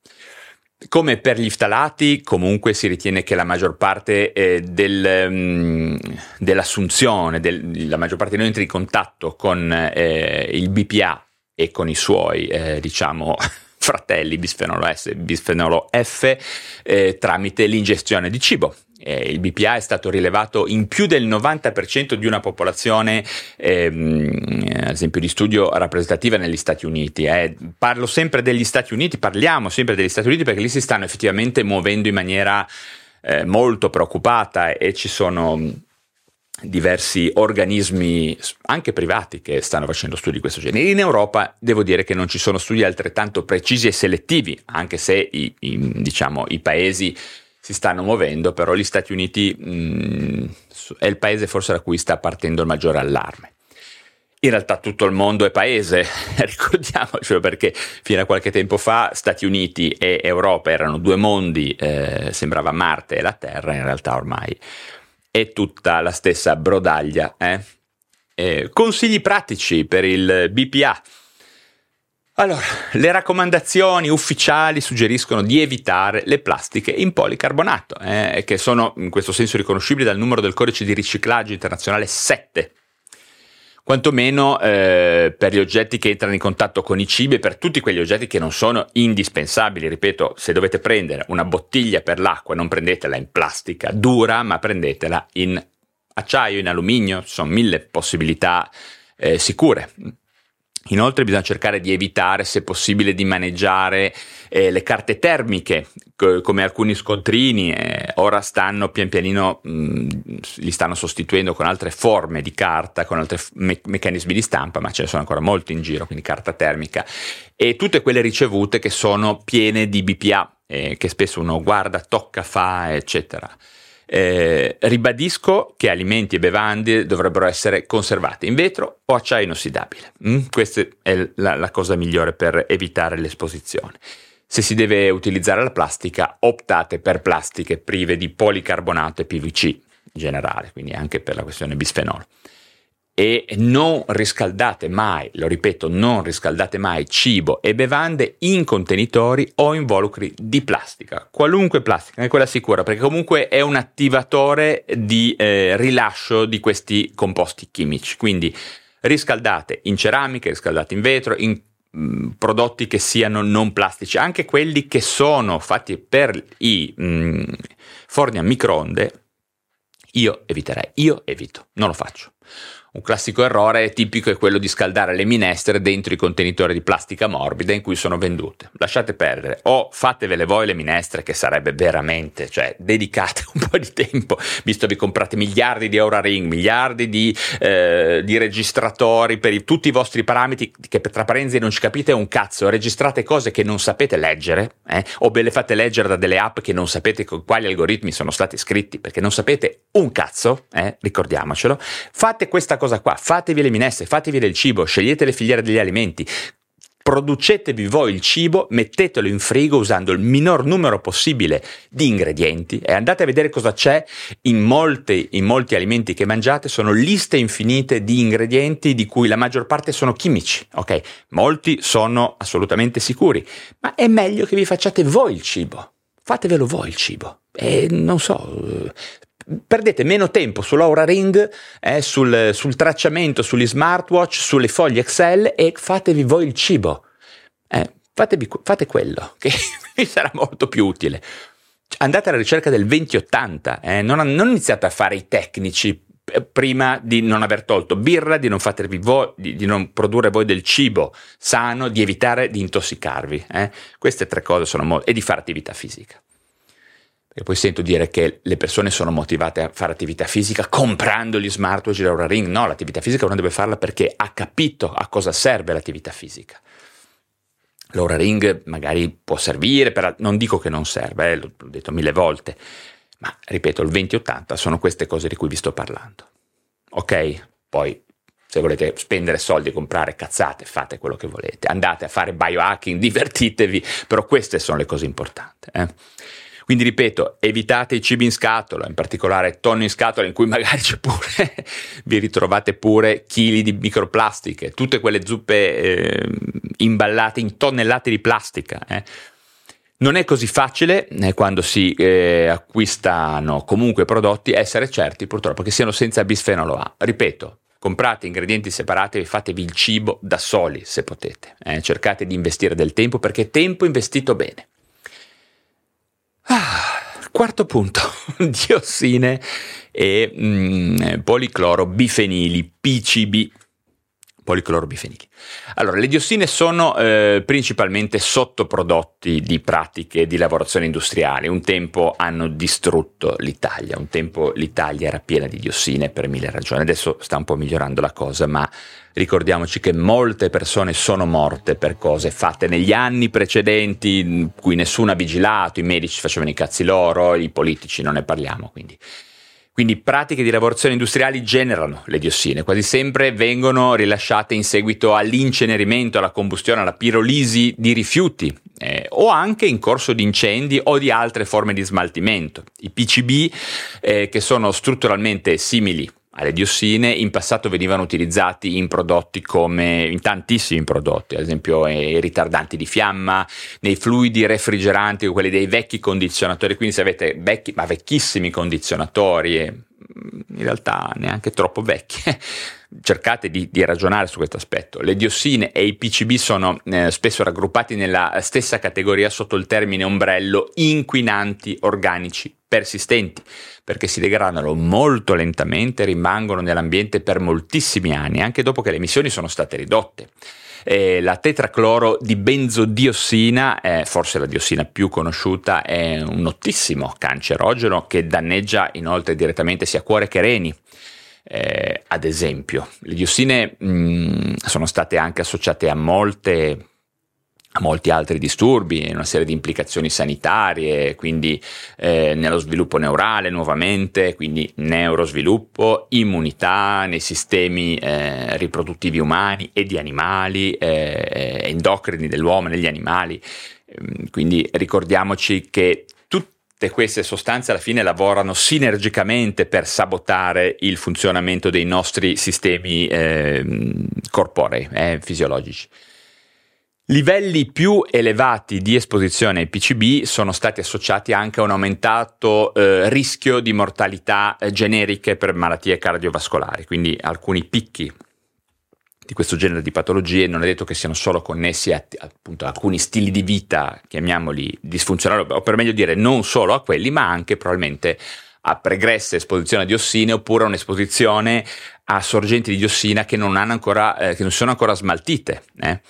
Come per gli ftalati, comunque si ritiene che la maggior parte eh, del, um, dell'assunzione, del, la maggior parte di noi entri in contatto con eh, il BPA e con i suoi, eh, diciamo, fratelli bisfenolo S e bisfenolo F eh, tramite l'ingestione di cibo Eh, il BPA è stato rilevato in più del 90% di una popolazione, ehm, ad esempio di studio rappresentativa negli Stati Uniti. Eh. Parlo sempre degli Stati Uniti, parliamo sempre degli Stati Uniti perché lì si stanno effettivamente muovendo in maniera eh, molto preoccupata e ci sono diversi organismi, anche privati, che stanno facendo studi di questo genere. In Europa devo dire che non ci sono studi altrettanto precisi e selettivi, anche se i, i, diciamo, i paesi si stanno muovendo, però gli Stati Uniti mh, mm, è il paese forse da cui sta partendo il maggiore allarme. In realtà tutto il mondo è paese, ricordiamocelo perché fino a qualche tempo fa Stati Uniti e Europa erano due mondi, eh, sembrava Marte e la Terra, in realtà ormai è tutta la stessa brodaglia. Eh? Eh, consigli pratici per il BPA. Allora, le raccomandazioni ufficiali suggeriscono di evitare le plastiche in policarbonato, eh, che sono in questo senso riconoscibili dal numero del codice di riciclaggio internazionale 7 quantomeno eh, per gli oggetti che entrano in contatto con i cibi e per tutti quegli oggetti che non sono indispensabili. Ripeto, se dovete prendere una bottiglia per l'acqua, non prendetela in plastica dura, ma prendetela in acciaio, in alluminio, ci sono mille possibilità eh, sicure. Inoltre bisogna cercare di evitare, se possibile, di maneggiare eh, le carte termiche, co- come alcuni scontrini, eh, ora stanno pian pianino, mh, li stanno sostituendo con altre forme di carta, con altri me- meccanismi di stampa, ma ce ne sono ancora molti in giro, quindi carta termica, e tutte quelle ricevute che sono piene di BPA, eh, che spesso uno guarda, tocca, fa, eccetera. Eh, ribadisco che alimenti e bevande dovrebbero essere conservati in vetro o acciaio inossidabile. Mm? Questa è la, la cosa migliore per evitare l'esposizione. Se si deve utilizzare la plastica, optate per plastiche prive di policarbonato e PVC in generale, quindi anche per la questione bisfenolo e non riscaldate mai, lo ripeto, non riscaldate mai cibo e bevande in contenitori o involucri di plastica, qualunque plastica, è quella sicura, perché comunque è un attivatore di eh, rilascio di questi composti chimici. Quindi riscaldate in ceramica, riscaldate in vetro, in mm, prodotti che siano non plastici, anche quelli che sono fatti per i mh, mm, forni a microonde, io eviterei, io evito, non lo faccio. Un classico errore tipico è quello di scaldare le minestre dentro i contenitori di plastica morbida in cui sono vendute. Lasciate perdere o fatevele voi le minestre che sarebbe veramente, cioè dedicate un po' di tempo, visto che vi comprate miliardi di Aura Ring, miliardi di, eh, di registratori per i, tutti i vostri parametri che tra parentesi non ci capite un cazzo, registrate cose che non sapete leggere eh, o ve le fate leggere da delle app che non sapete con quali algoritmi sono stati scritti perché non sapete un cazzo, eh, ricordiamocelo. Fate questa cosa qua, fatevi le minestre, fatevi del cibo, scegliete le filiere degli alimenti, producetevi voi il cibo, mettetelo in frigo usando il minor numero possibile di ingredienti e andate a vedere cosa c'è in, molte, in molti alimenti che mangiate, sono liste infinite di ingredienti di cui la maggior parte sono chimici, ok? Molti sono assolutamente sicuri, ma è meglio che vi facciate voi il cibo. Fatevelo voi il cibo. E non so, perdete meno tempo sull'Aura Ring, eh, sul, sul, tracciamento, sugli smartwatch, sulle foglie Excel e fatevi voi il cibo. Eh, fatevi, fate quello, che vi sarà molto più utile. Andate alla ricerca del 2080, eh, non, non iniziate a fare i tecnici eh, prima di non aver tolto birra, di non, voi, di, di non produrre voi del cibo sano, di evitare di intossicarvi. Eh. Queste tre cose sono molto... e di fare attività fisica. E poi sento dire che le persone sono motivate a fare attività fisica comprando gli smartwatch e l'Aura Ring. No, l'attività fisica uno deve farla perché ha capito a cosa serve l'attività fisica. L'Aura Ring magari può servire, per, non dico che non serve, eh, l'ho detto mille volte, ma ripeto, il 2080 sono queste cose di cui vi sto parlando. Ok? Poi se volete spendere soldi e comprare cazzate, fate quello che volete, andate a fare biohacking, divertitevi, però queste sono le cose importanti. Eh? Quindi ripeto, evitate i cibi in scatola, in particolare tonno in scatola in cui magari c'è pure, vi ritrovate pure chili di microplastiche, tutte quelle zuppe eh, imballate in tonnellate di plastica. Eh. Non è così facile eh, quando si eh, acquistano comunque prodotti essere certi purtroppo che siano senza bisfenolo A. Ripeto, comprate ingredienti separati e fatevi il cibo da soli se potete. Eh. cercate di investire del tempo perché tempo investito bene. Quarto punto, diossine e mm, policlorobifenili, PCB policlorbifenili. Allora, le diossine sono eh, principalmente sottoprodotti di pratiche di lavorazione industriale. Un tempo hanno distrutto l'Italia, un tempo l'Italia era piena di diossine per mille ragioni. Adesso sta un po' migliorando la cosa, ma ricordiamoci che molte persone sono morte per cose fatte negli anni precedenti, in cui nessuno ha vigilato, i medici facevano i cazzi loro, i politici non ne parliamo, quindi quindi pratiche di lavorazione industriali generano le diossine, quasi sempre vengono rilasciate in seguito all'incenerimento, alla combustione, alla pirolisi di rifiuti eh, o anche in corso di incendi o di altre forme di smaltimento. I PCB, eh, che sono strutturalmente simili alle diossine in passato venivano utilizzati in prodotti come in tantissimi prodotti, ad esempio eh, i ritardanti di fiamma, nei fluidi refrigeranti, quelli dei vecchi condizionatori, quindi se avete vecchi, ma vecchissimi condizionatori, e mm, in realtà neanche troppo vecchi, cercate di, di, ragionare su questo aspetto. Le diossine e i PCB sono eh, spesso raggruppati nella stessa categoria sotto il termine ombrello inquinanti organici persistenti, perché si degradano molto lentamente e rimangono nell'ambiente per moltissimi anni, anche dopo che le emissioni sono state ridotte. Eh, la tetracloro di benzodiossina, eh, forse la diossina più conosciuta, è un notissimo cancerogeno che danneggia inoltre direttamente sia cuore che reni. Eh, ad esempio, le diossine mh, mm, sono state anche associate a molte molti altri disturbi, una serie di implicazioni sanitarie, quindi eh, nello sviluppo neurale nuovamente, quindi neurosviluppo, immunità nei sistemi eh, riproduttivi umani e di animali, eh, endocrini dell'uomo negli animali. Ehm, quindi ricordiamoci che tutte queste sostanze alla fine lavorano sinergicamente per sabotare il funzionamento dei nostri sistemi ehm, corporei, eh, fisiologici. Livelli più elevati di esposizione ai PCB sono stati associati anche a un aumentato eh, rischio di mortalità eh, generiche per malattie cardiovascolari, quindi alcuni picchi di questo genere di patologie non è detto che siano solo connessi a, appunto, a alcuni stili di vita, chiamiamoli disfunzionali, o per meglio dire non solo a quelli, ma anche probabilmente a pregresse esposizioni a diossine oppure a un'esposizione a sorgenti di diossina che non, ancora, eh, che non sono ancora smaltite. Eh.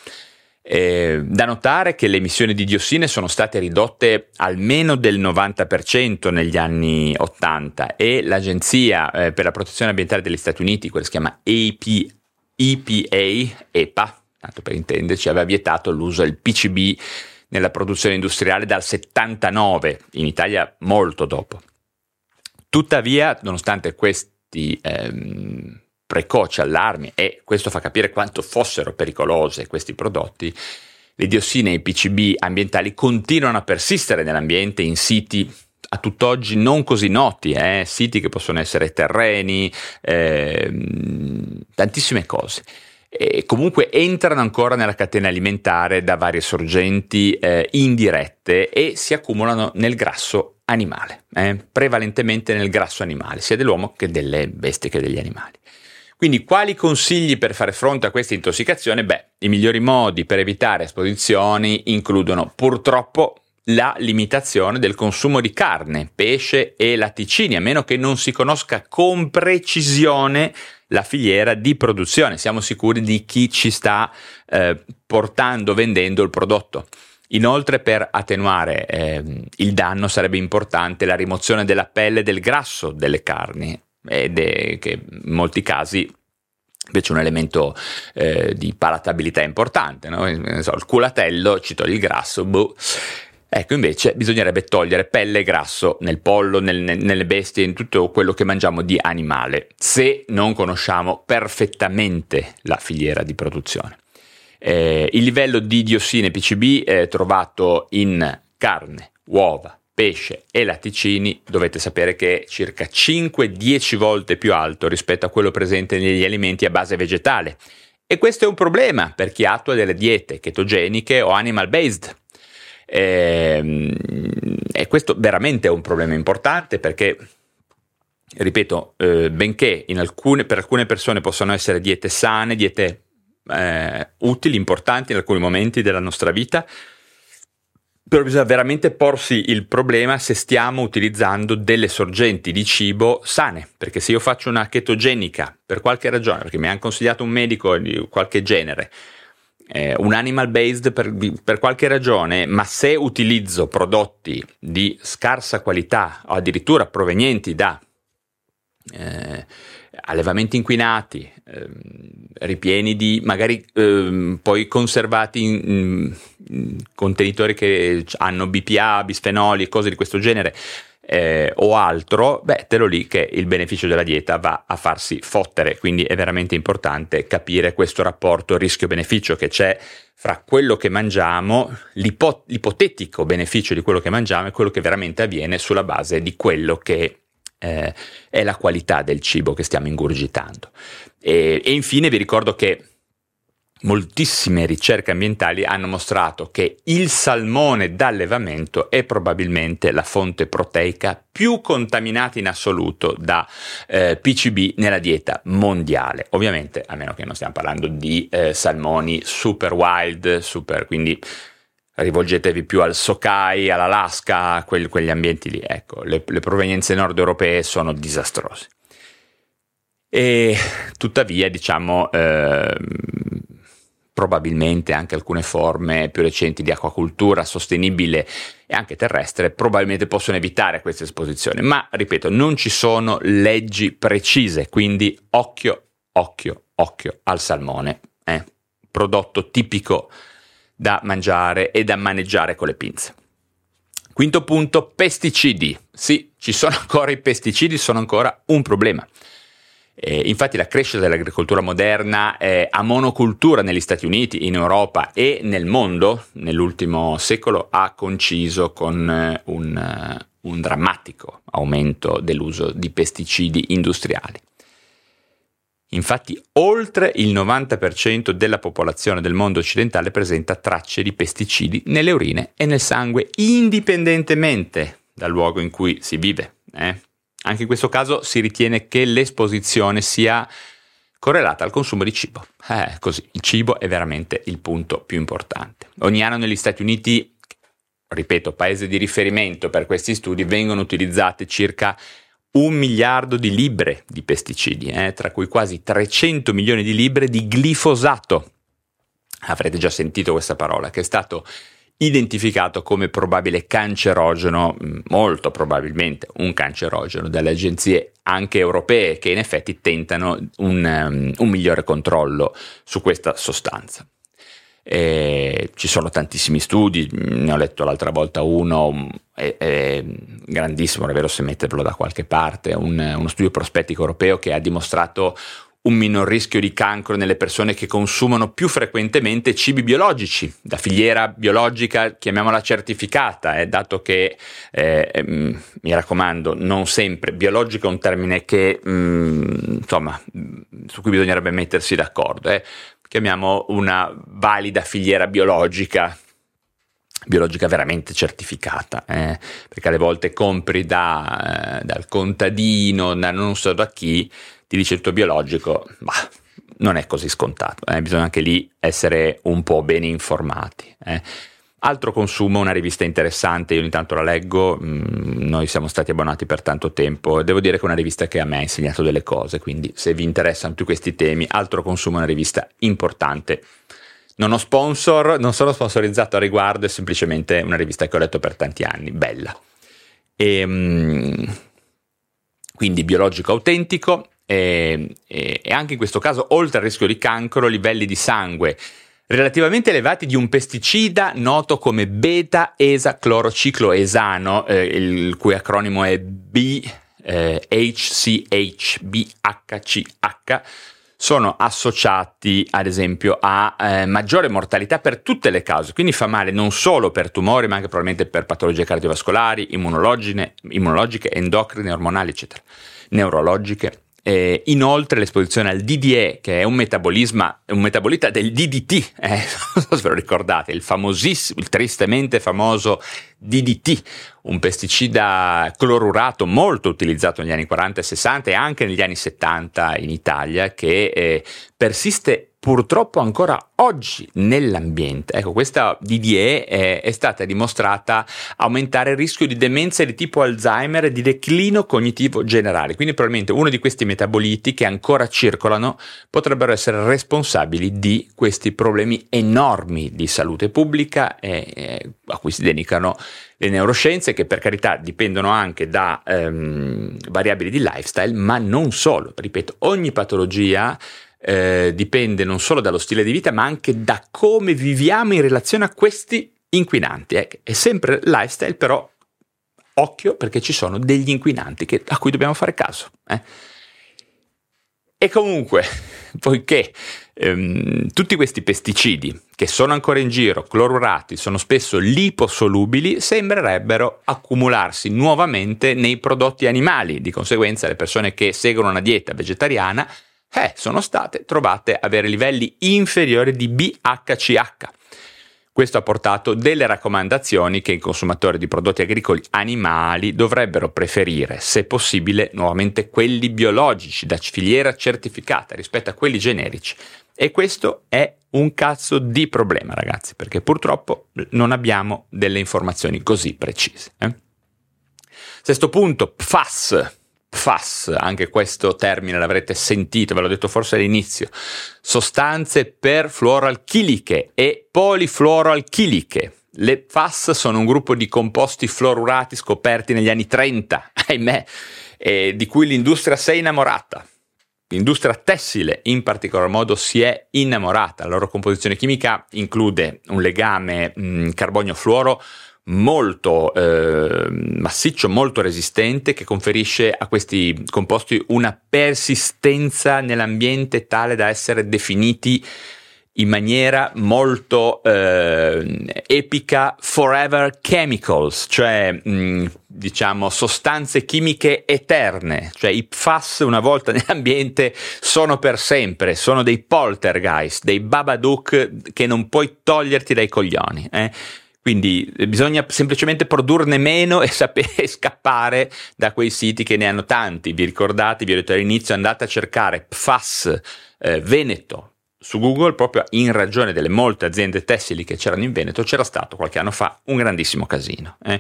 Eh, da notare che le emissioni di diossine sono state ridotte almeno del 90% negli anni 80 e l'Agenzia eh, per la protezione ambientale degli Stati Uniti, quella si chiama AP, EPA, EPA, tanto per intenderci, aveva vietato l'uso del PCB nella produzione industriale dal 79, in Italia molto dopo. Tuttavia, nonostante questi ehm, precoci allarmi e questo fa capire quanto fossero pericolose questi prodotti, le diossine e i PCB ambientali continuano a persistere nell'ambiente in siti a tutt'oggi non così noti, eh? siti che possono essere terreni, eh, tantissime cose. E comunque entrano ancora nella catena alimentare da varie sorgenti eh, indirette e si accumulano nel grasso animale, eh? prevalentemente nel grasso animale, sia dell'uomo che delle bestie che degli animali. Quindi quali consigli per fare fronte a questa intossicazione? Beh, i migliori modi per evitare esposizioni includono purtroppo la limitazione del consumo di carne, pesce e latticini, a meno che non si conosca con precisione la filiera di produzione, siamo sicuri di chi ci sta eh, portando, vendendo il prodotto. Inoltre per attenuare eh, il danno sarebbe importante la rimozione della pelle e del grasso delle carni, ed è che in molti casi invece un elemento eh, di palatabilità importante, no? so, il culatello ci toglie il grasso, boh. Ecco, invece bisognerebbe togliere pelle e grasso nel pollo, nel, nel, nelle bestie, in tutto quello che mangiamo di animale, se non conosciamo perfettamente la filiera di produzione. Eh, il livello di diossine PCB è trovato in carne, uova, pesce e latticini dovete sapere che è circa 5-10 volte più alto rispetto a quello presente negli alimenti a base vegetale. E questo è un problema per chi attua delle diete ketogeniche o animal based. E, ehm, e questo veramente è un problema importante perché, ripeto, eh, benché alcune, per alcune persone possano essere diete sane, diete eh, utili, importanti in alcuni momenti della nostra vita, però bisogna veramente porsi il problema se stiamo utilizzando delle sorgenti di cibo sane, perché se io faccio una chetogenica per qualche ragione, perché mi ha consigliato un medico di qualche genere, eh, un animal based per, per, qualche ragione, ma se utilizzo prodotti di scarsa qualità o addirittura provenienti da eh, allevamenti inquinati, ripieni di magari eh, poi conservati in, in, contenitori che hanno BPA, bisfenoli, cose di questo genere, eh, o altro, beh, te lo lì che il beneficio della dieta va a farsi fottere, quindi è veramente importante capire questo rapporto rischio-beneficio che c'è fra quello che mangiamo, l'ipo- l'ipotetico beneficio di quello che mangiamo e quello che veramente avviene sulla base di quello che eh, è la qualità del cibo che stiamo ingurgitando. E, e infine vi ricordo che Moltissime ricerche ambientali hanno mostrato che il salmone d'allevamento è probabilmente la fonte proteica più contaminata in assoluto da eh, PCB nella dieta mondiale. Ovviamente, a meno che non stiamo parlando di eh, salmoni super wild, super, quindi rivolgetevi più al Sokai, all'Alaska, quel, quegli ambienti lì. Ecco, le, le provenienze nord europee sono disastrose. E tuttavia, diciamo, eh, probabilmente anche alcune forme più recenti di acquacultura sostenibile e anche terrestre probabilmente possono evitare questa esposizione, ma ripeto, non ci sono leggi precise, quindi occhio, occhio, occhio al salmone, eh? prodotto tipico da mangiare e da maneggiare con le pinze. Quinto punto, pesticidi. Sì, ci sono ancora i pesticidi, sono ancora un problema. Eh, infatti la crescita dell'agricoltura moderna eh, a monocultura negli Stati Uniti, in Europa e nel mondo nell'ultimo secolo ha conciso con eh, un, uh, un drammatico aumento dell'uso di pesticidi industriali. Infatti oltre il 90% della popolazione del mondo occidentale presenta tracce di pesticidi nelle urine e nel sangue, indipendentemente dal luogo in cui si vive. Eh? Anche in questo caso si ritiene che l'esposizione sia correlata al consumo di cibo. Eh, così, il cibo è veramente il punto più importante. Ogni anno negli Stati Uniti, ripeto, paese di riferimento per questi studi, vengono utilizzate circa un miliardo di libbre di pesticidi, eh, tra cui quasi 300 milioni di libbre di glifosato. Avrete già sentito questa parola, che è stato identificato come probabile cancerogeno, mm, molto probabilmente un cancerogeno, dalle agenzie anche europee che in effetti tentano un, um, un migliore controllo su questa sostanza. E ci sono tantissimi studi, ne ho letto l'altra volta uno, è, è grandissimo, è vero se metterlo da qualche parte, un, uno studio prospettico europeo che ha dimostrato un minor rischio di cancro nelle persone che consumano più frequentemente cibi biologici, da filiera biologica, chiamiamola certificata, eh, dato che, eh, ehm, mi raccomando, non sempre, biologico è un termine che, mh, mm, insomma, su cui bisognerebbe mettersi d'accordo, eh. Chiamiamo una valida filiera biologica, biologica veramente certificata, eh, perché alle volte compri da, eh, dal contadino, da non so da chi, ti dice tutto biologico, ma non è così scontato, eh? bisogna anche lì essere un po' ben informati. Altro consumo, una rivista interessante, io ogni tanto la leggo, mm, noi siamo stati abbonati per tanto tempo, devo dire che è una rivista che a me ha insegnato delle cose, quindi se vi interessano tutti questi temi, altro consumo è una rivista importante. Non ho sponsor, non sono sponsorizzato a riguardo, è semplicemente una rivista che ho letto per tanti anni, bella. E, mm, quindi biologico autentico, e, e, e anche in questo caso, oltre al rischio di cancro, livelli di sangue relativamente elevati di un pesticida noto come beta-esaclorocicloesano, eh, il cui acronimo è BHCH, eh, sono associati ad esempio a eh, maggiore mortalità per tutte le cause, quindi fa male non solo per tumori ma anche probabilmente per patologie cardiovascolari, immunologiche, endocrine, ormonali eccetera, neurologiche eh, inoltre l'esposizione al DDE, che è un, un metabolita del DDT, eh, non so se ve lo ricordate, il famosissimo, il tristemente famoso DDT, un pesticida clorurato molto utilizzato negli anni 40 e 60 e anche negli anni 70 in Italia, che eh, persiste purtroppo ancora oggi nell'ambiente. Ecco, questa DDE è, è, stata dimostrata aumentare il rischio di demenza di tipo Alzheimer e di declino cognitivo generale. Quindi probabilmente uno di questi metaboliti che ancora circolano potrebbero essere responsabili di questi problemi enormi di salute pubblica e, e a cui si dedicano le neuroscienze che per carità dipendono anche da ehm, variabili di lifestyle, ma non solo. Ripeto, ogni patologia eh, dipende non solo dallo stile di vita, ma anche da come viviamo in relazione a questi inquinanti. Eh. È sempre lifestyle, però occhio perché ci sono degli inquinanti che, a cui dobbiamo fare caso. Eh. E comunque, poiché ehm, tutti questi pesticidi che sono ancora in giro, clorurati, sono spesso liposolubili, sembrerebbero accumularsi nuovamente nei prodotti animali. Di conseguenza le persone che seguono una dieta vegetariana eh, sono state trovate avere livelli inferiori di BHCH. Questo ha portato delle raccomandazioni che i consumatori di prodotti agricoli animali dovrebbero preferire, se possibile, nuovamente quelli biologici da filiera certificata rispetto a quelli generici. E questo è un cazzo di problema, ragazzi, perché purtroppo non abbiamo delle informazioni così precise. Eh? Sesto punto, PFAS, PFAS, anche questo termine l'avrete sentito, ve l'ho detto forse all'inizio, sostanze perfluoroalchiliche e polifluoroalchiliche. Le PFAS sono un gruppo di composti fluorurati scoperti negli anni 30, ahimè, e di cui l'industria si è innamorata. L'industria tessile in particolar modo si è innamorata. La loro composizione chimica include un legame mh, carbonio-fluoro molto eh, massiccio, molto resistente, che conferisce a questi composti una persistenza nell'ambiente tale da essere definiti in maniera molto eh, epica forever chemicals, cioè mh, diciamo sostanze chimiche eterne, cioè i PFAS una volta nell'ambiente sono per sempre, sono dei poltergeist, dei babadook che non puoi toglierti dai coglioni. Eh? Quindi eh, bisogna semplicemente produrne meno e sapere scappare da quei siti che ne hanno tanti. Vi ricordate, vi ho detto all'inizio, andate a cercare PFAS eh, Veneto su Google, proprio in ragione delle molte aziende tessili che c'erano in Veneto, c'era stato qualche anno fa un grandissimo casino. Eh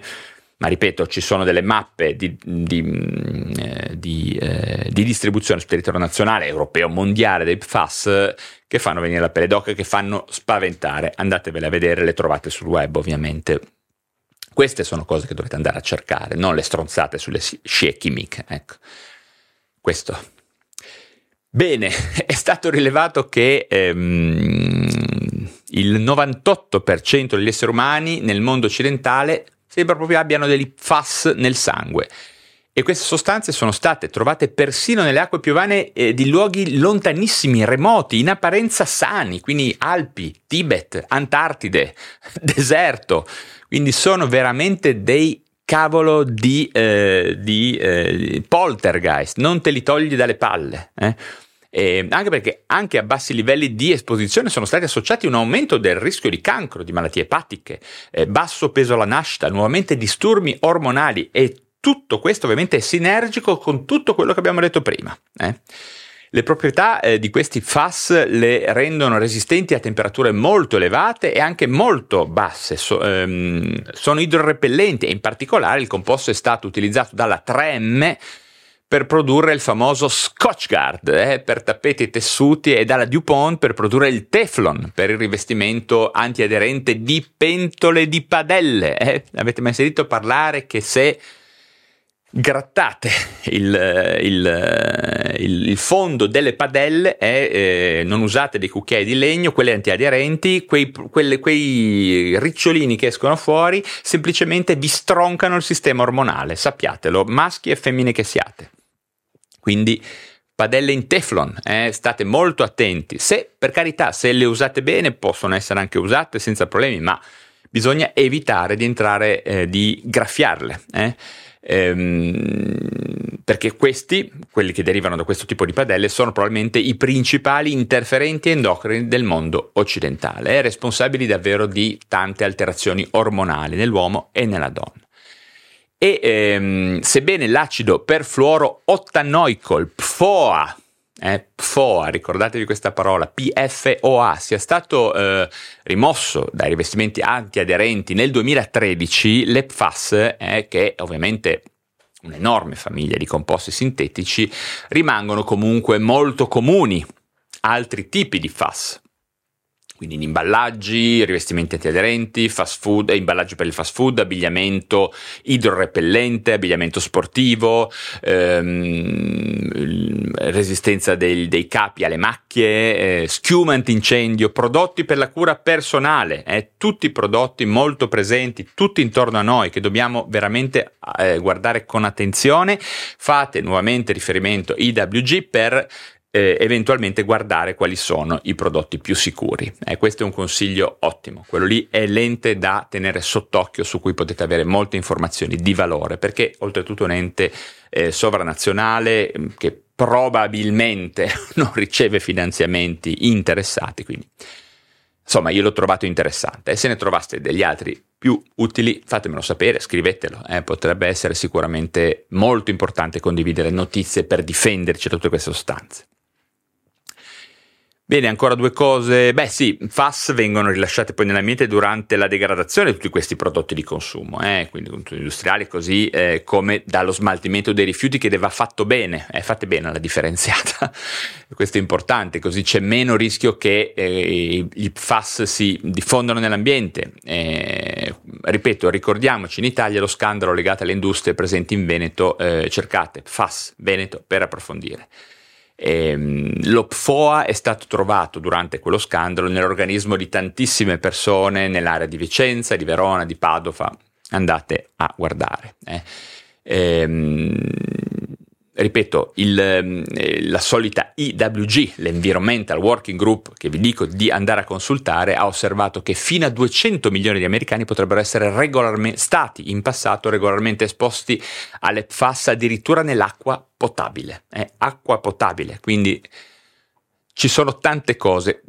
ma ripeto, ci sono delle mappe di, di, mm, eh, di, eh, di, distribuzione sul territorio nazionale, europeo, mondiale dei PFAS che fanno venire la pelle d'oca, che fanno spaventare. Andatevele a vedere, le trovate sul web ovviamente. Queste sono cose che dovete andare a cercare, non le stronzate sulle scie chimiche. Ecco. Questo. Bene, è stato rilevato che ehm, il 98% degli esseri umani nel mondo occidentale sembra proprio abbiano degli FAS nel sangue. E queste sostanze sono state trovate persino nelle acque piovane eh, di luoghi lontanissimi, remoti, in apparenza sani, quindi Alpi, Tibet, Antartide, deserto. Quindi sono veramente dei cavolo di, eh, di eh, poltergeist, non te li togli dalle palle. Eh? Eh, anche perché anche a bassi livelli di esposizione sono stati associati un aumento del rischio di cancro, di malattie epatiche, eh, basso peso alla nascita, nuovamente disturbi ormonali e tutto questo ovviamente è sinergico con tutto quello che abbiamo detto prima. Eh. Le proprietà eh, di questi FAS le rendono resistenti a temperature molto elevate e anche molto basse. So, ehm, sono idrorepellenti e in particolare il composto è stato utilizzato dalla 3M per produrre il famoso Scotchgard eh, per tappeti tessuti e dalla DuPont per produrre il Teflon per il rivestimento antiaderente di pentole di padelle. Eh. Avete mai sentito parlare che se grattate il, il, il, il fondo delle padelle e eh, non usate dei cucchiai di legno, quelle antiaderenti, quei, quelle, quei ricciolini che escono fuori semplicemente vi stroncano il sistema ormonale, sappiatelo, maschi e femmine che siate. Quindi padelle in teflon, eh, state molto attenti. Se, per carità, se le usate bene, possono essere anche usate senza problemi, ma bisogna evitare di entrare, eh, di graffiarle. Eh. Ehm, perché questi, quelli che derivano da questo tipo di padelle, sono probabilmente i principali interferenti endocrini del mondo occidentale responsabili davvero di tante alterazioni ormonali nell'uomo e nella donna e ehm, sebbene l'acido perfluoro ottanoico, il PFOA, eh, PFOA, ricordatevi questa parola, PFOA, sia stato eh, rimosso dai rivestimenti antiaderenti nel 2013, l'EPFAS, eh, che ovviamente un'enorme famiglia di composti sintetici, rimangono comunque molto comuni. Altri tipi di FAS, quindi in imballaggi, rivestimenti antiaderenti, fast food, imballaggi per il fast food, abbigliamento idrorepellente, abbigliamento sportivo, ehm, resistenza dei, dei, capi alle macchie, eh, schiuma antincendio, prodotti per la cura personale, eh, tutti prodotti molto presenti, tutti intorno a noi che dobbiamo veramente eh, guardare con attenzione. Fate nuovamente riferimento IWG per eh, eventualmente guardare quali sono i prodotti più sicuri. Eh, questo è un consiglio ottimo. Quello lì è l'ente da tenere sott'occhio su cui potete avere molte informazioni di valore, perché oltretutto è un ente eh, sovranazionale mm, che probabilmente non riceve finanziamenti interessati, quindi insomma io l'ho trovato interessante e se ne trovaste degli altri più utili fatemelo sapere, scrivetelo, eh, potrebbe essere sicuramente molto importante condividere notizie per difenderci da tutte queste sostanze. Bene, ancora due cose. Beh sì, FAS vengono rilasciate poi nell'ambiente durante la degradazione di tutti questi prodotti di consumo, eh, quindi industriali così eh, come dallo smaltimento dei rifiuti che va fatto bene, eh, fate bene la differenziata, questo è importante, così c'è meno rischio che eh, i FAS si diffondano nell'ambiente. Eh, ripeto, ricordiamoci in Italia lo scandalo legato alle industrie presenti in Veneto, eh, cercate FAS Veneto per approfondire. Ehm, lo PFOA è stato trovato durante quello scandalo nell'organismo di tantissime persone nell'area di Vicenza, di Verona, di Padova. Andate a guardare. Eh. Ehm, ripeto, il, eh, la solita IWG, l'Environmental Working Group, che vi dico di andare a consultare, ha osservato che fino a 200 milioni di americani potrebbero essere regolarmente, stati in passato regolarmente esposti alle PFAS addirittura nell'acqua potabile. Eh, acqua potabile, quindi ci sono tante cose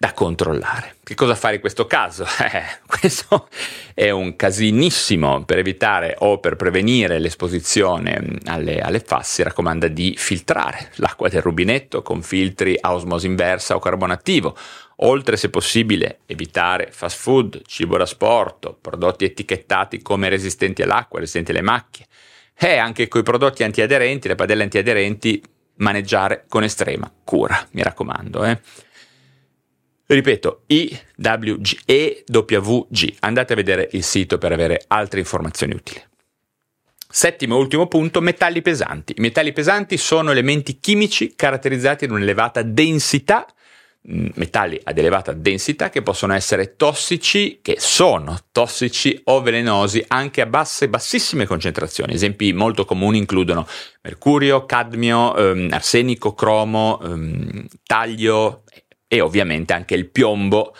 da controllare. Che cosa fare in questo caso? Eh, questo è un casinissimo per evitare o per prevenire l'esposizione alle, alle FAS. Si raccomanda di filtrare l'acqua del rubinetto con filtri a osmosi inversa o carbonativo. Oltre, se possibile, evitare fast food, cibo da sport, prodotti etichettati come resistenti all'acqua, resistenti alle macchie. E anche con i prodotti antiaderenti, le padelle antiaderenti, maneggiare con estrema cura, mi raccomando. Eh. Ripeto, IWG, EWG. Andate a vedere il sito per avere altre informazioni utili. Settimo e ultimo punto, metalli pesanti. I metalli pesanti sono elementi chimici caratterizzati da un'elevata densità, mm, metalli ad elevata densità che possono essere tossici, che sono tossici o velenosi anche a basse, bassissime concentrazioni. Esempi molto comuni includono mercurio, cadmio, ehm, arsenico, cromo, ehm, taglio, e ovviamente anche il piombo,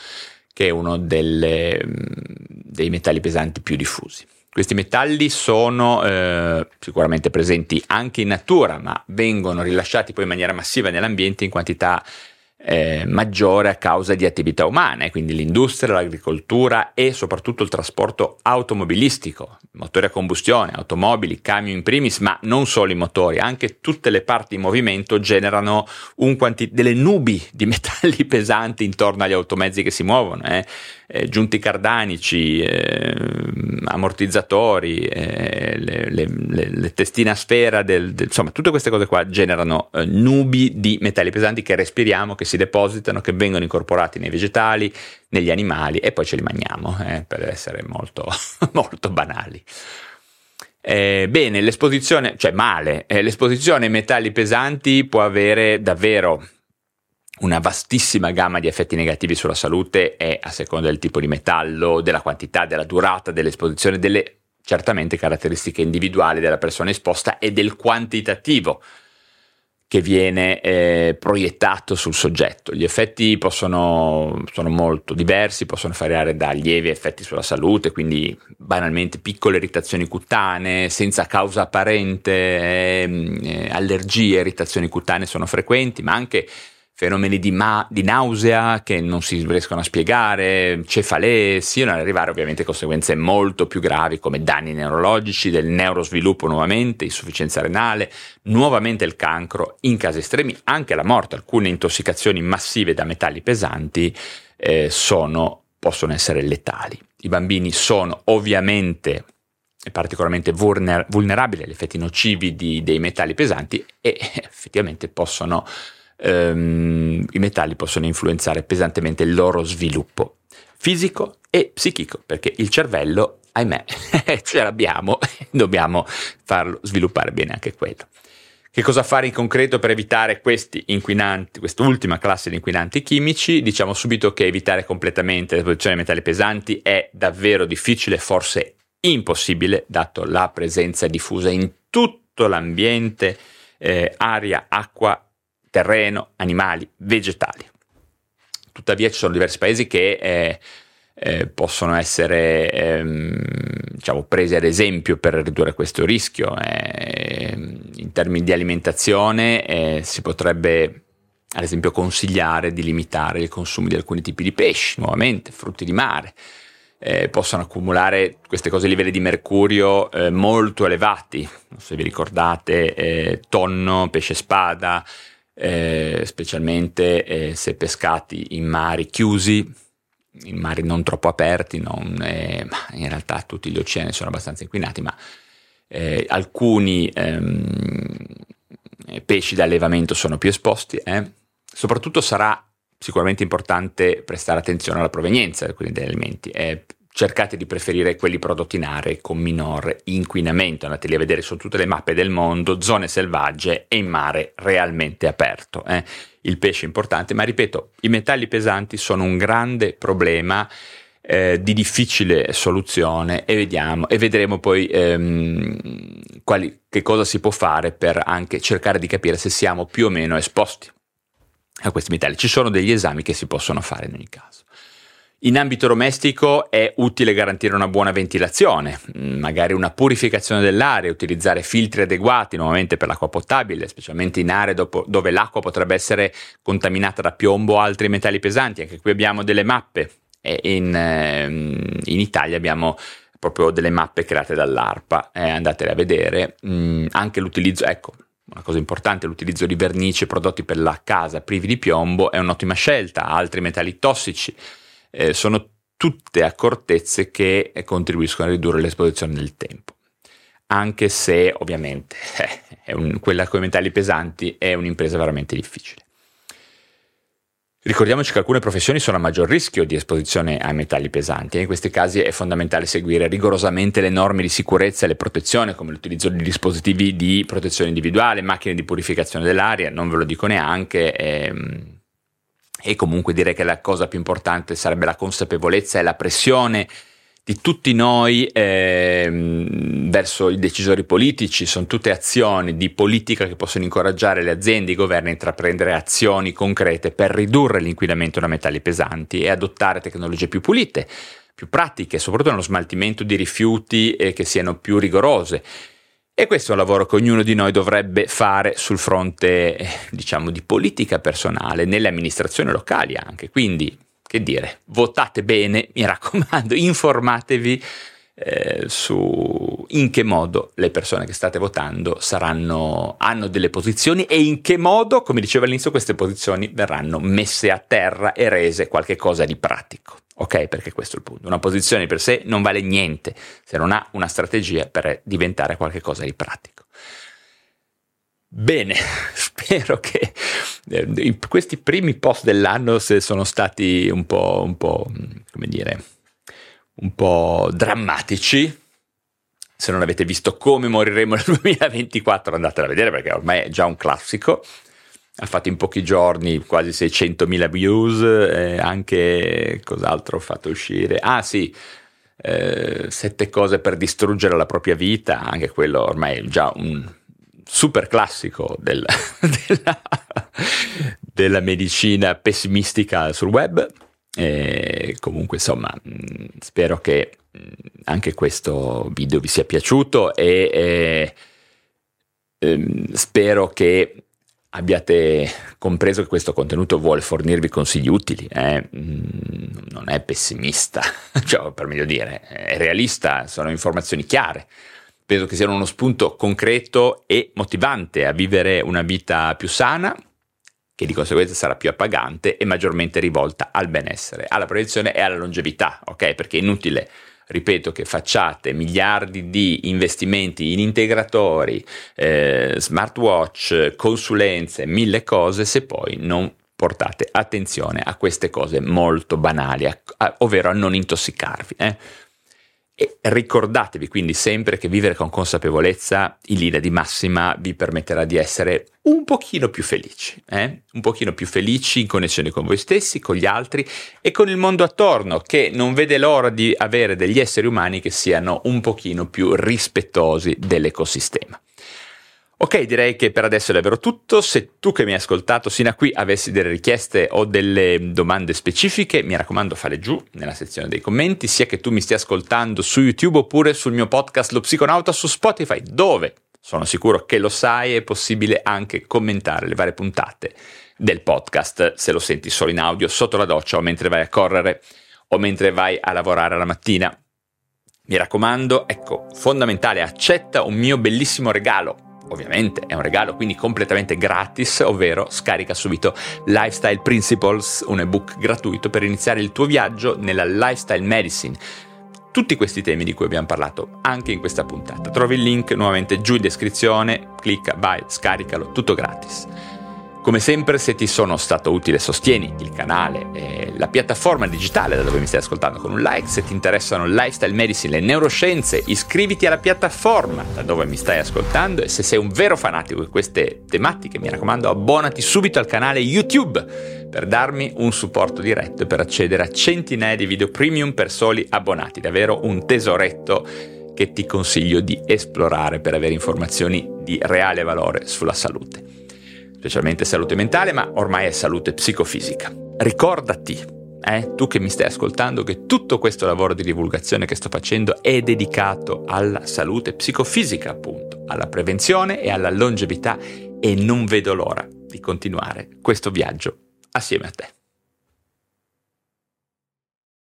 che è uno delle, dei metalli pesanti più diffusi. Questi metalli sono eh, sicuramente presenti anche in natura, ma vengono rilasciati poi in maniera massiva nell'ambiente in quantità eh, maggiore a causa di attività umane, quindi l'industria, l'agricoltura e soprattutto il trasporto automobilistico, motori a combustione, automobili, camion in primis, ma non solo i motori, anche tutte le parti in movimento generano quanti- delle nubi di metalli pesanti intorno agli automezzi che si muovono. Eh eh, giunti cardanici, eh, ammortizzatori, eh, le, le, le, le, testine a sfera, del, del, insomma tutte queste cose qua generano eh, nubi di metalli pesanti che respiriamo, che si depositano, che vengono incorporati nei vegetali, negli animali e poi ce li mangiamo, eh, per essere molto, molto banali. Eh, bene, l'esposizione, cioè male, eh, l'esposizione ai metalli pesanti può avere davvero una vastissima gamma di effetti negativi sulla salute e a seconda del tipo di metallo, della quantità, della durata dell'esposizione, delle certamente caratteristiche individuali della persona esposta e del quantitativo che viene eh, proiettato sul soggetto. Gli effetti possono, sono molto diversi, possono variare da lievi effetti sulla salute, quindi banalmente piccole irritazioni cutanee senza causa apparente, eh, allergie, irritazioni cutanee sono frequenti, ma anche fenomeni di, ma- di, nausea che non si riescono a spiegare, cefalee, sino ad arrivare ovviamente a conseguenze molto più gravi come danni neurologici, del neurosviluppo nuovamente, insufficienza renale, nuovamente il cancro, in casi estremi anche la morte, alcune intossicazioni massive da metalli pesanti eh, sono, possono essere letali. I bambini sono ovviamente particolarmente vulner- vulnerabili agli effetti nocivi di, dei metalli pesanti e effettivamente possono ehm, i metalli possono influenzare pesantemente il loro sviluppo fisico e psichico, perché il cervello, ahimè, ce l'abbiamo, dobbiamo farlo sviluppare bene anche quello. Che cosa fare in concreto per evitare questi inquinanti, quest'ultima classe di inquinanti chimici? Diciamo subito che evitare completamente l'esposizione ai metalli pesanti è davvero difficile, forse impossibile, dato la presenza diffusa in tutto l'ambiente, eh, aria, acqua terreno, animali, vegetali. Tuttavia ci sono diversi paesi che eh, eh, possono essere ehm, diciamo, presi ad esempio per ridurre questo rischio. Eh, in termini di alimentazione eh, si potrebbe ad esempio consigliare di limitare il consumo di alcuni tipi di pesci, nuovamente frutti di mare. Eh, possono accumulare queste cose a livelli di mercurio eh, molto elevati, se vi ricordate, eh, tonno, pesce spada, eh, specialmente eh, se pescati in mari chiusi, in mari non troppo aperti, non, eh, in realtà tutti gli oceani sono abbastanza inquinati, ma eh, alcuni ehm, pesci d'allevamento sono più esposti. Eh. Soprattutto sarà sicuramente importante prestare attenzione alla provenienza degli alimenti. Eh, cercate di preferire quelli prodotti in aree con minor inquinamento, andateli a vedere su tutte le mappe del mondo, zone selvagge e in mare realmente aperto. Eh. Il pesce è importante, ma ripeto, i metalli pesanti sono un grande problema eh, di difficile soluzione e, vediamo, e vedremo poi ehm, quali, che cosa si può fare per anche cercare di capire se siamo più o meno esposti a questi metalli. Ci sono degli esami che si possono fare in ogni caso. In ambito domestico è utile garantire una buona ventilazione, mm, magari una purificazione dell'aria, utilizzare filtri adeguati nuovamente per l'acqua potabile, specialmente in aree dopo, dove l'acqua potrebbe essere contaminata da piombo o altri metalli pesanti. Anche qui abbiamo delle mappe e in, ehm, in Italia abbiamo proprio delle mappe create dall'ARPA, eh, andatele a vedere. Mm, anche l'utilizzo, ecco, una cosa importante, l'utilizzo di vernici prodotti per la casa privi di piombo è un'ottima scelta, altri metalli tossici eh, sono tutte accortezze che contribuiscono a ridurre l'esposizione nel tempo. Anche se ovviamente eh, un, quella con i metalli pesanti è un'impresa veramente difficile. Ricordiamoci che alcune professioni sono a maggior rischio di esposizione ai metalli pesanti e in questi casi è fondamentale seguire rigorosamente le norme di sicurezza e le protezioni, come l'utilizzo di dispositivi di protezione individuale, macchine di purificazione dell'aria, non ve lo dico neanche, ehm, e comunque direi che la cosa più importante sarebbe la consapevolezza e la pressione di tutti noi eh, verso i decisori politici, sono tutte azioni di politica che possono incoraggiare le aziende i governi a intraprendere azioni concrete per ridurre l'inquinamento da metalli pesanti e adottare tecnologie più pulite, più pratiche, soprattutto nello smaltimento di rifiuti eh, che siano più rigorose. E questo è un lavoro che ognuno di noi dovrebbe fare sul fronte, diciamo, di politica personale, nelle amministrazioni locali anche. Quindi, che dire, votate bene, mi raccomando, informatevi eh, su in che modo le persone che state votando saranno, hanno delle posizioni e in che modo, come dicevo all'inizio, queste posizioni verranno messe a terra e rese qualcosa di pratico. Ok? Perché questo è il punto. Una posizione per sé non vale niente se non ha una strategia per diventare qualcosa di pratico. Bene, spero che eh, questi primi post dell'anno sono stati un po', un po', come dire, un po' drammatici. Se non avete visto come moriremo nel 2024 andatela a vedere perché ormai è già un classico ha fatto in pochi giorni quasi 600.000 views, eh, anche cos'altro ho fatto uscire? Ah sì, eh, sette cose per distruggere la propria vita, anche quello ormai è già un super classico del, della, della, medicina pessimistica sul web. E comunque insomma mm, spero che anche questo video vi sia piaciuto e, e ehm, spero che abbiate compreso che questo contenuto vuole fornirvi consigli utili, eh? Mm, non è pessimista, cioè, per meglio dire, è realista, sono informazioni chiare. Penso che siano uno spunto concreto e motivante a vivere una vita più sana, che di conseguenza sarà più appagante e maggiormente rivolta al benessere, alla prevenzione e alla longevità, ok? Perché è inutile ripeto che facciate miliardi di investimenti in integratori, eh, smartwatch, consulenze, mille cose, se poi non portate attenzione a queste cose molto banali, a, a, ovvero a non intossicarvi. Eh? E ricordatevi quindi sempre che vivere con consapevolezza in linea di massima vi permetterà di essere un pochino più felici, eh? un pochino più felici in connessione con voi stessi, con gli altri e con il mondo attorno che non vede l'ora di avere degli esseri umani che siano un pochino più rispettosi dell'ecosistema. Ok, direi che per adesso è davvero tutto. Se tu che mi hai ascoltato sino a qui avessi delle richieste o delle domande specifiche, mi raccomando fare giù nella sezione dei commenti, sia che tu mi stia ascoltando su YouTube oppure sul mio podcast Lo Psiconauta su Spotify, dove sono sicuro che lo sai, è possibile anche commentare le varie puntate del podcast se lo senti solo in audio sotto la doccia o mentre vai a correre o mentre vai a lavorare la mattina. Mi raccomando, ecco, fondamentale, accetta un mio bellissimo regalo ovviamente è un regalo, quindi completamente gratis, ovvero scarica subito Lifestyle Principles, un ebook gratuito per iniziare il tuo viaggio nella lifestyle medicine. Tutti questi temi di cui abbiamo parlato anche in questa puntata. Trovi il link nuovamente giù in descrizione, clicca, vai, scaricalo, tutto gratis. Come sempre, se ti sono stato utile, sostieni il canale e la piattaforma digitale da dove mi stai ascoltando con un like. Se ti interessano lifestyle medicine, le neuroscienze, iscriviti alla piattaforma da dove mi stai ascoltando. E se sei un vero fanatico di queste tematiche, mi raccomando, abbonati subito al canale YouTube per darmi un supporto diretto e per accedere a centinaia di video premium per soli abbonati. Davvero un tesoretto che ti consiglio di esplorare per avere informazioni di reale valore sulla salute specialmente salute mentale, ma ormai è salute psicofisica. Ricordati, eh, tu che mi stai ascoltando, che tutto questo lavoro di divulgazione che sto facendo è dedicato alla salute psicofisica, appunto, alla prevenzione e alla longevità e non vedo l'ora di continuare questo viaggio assieme a te.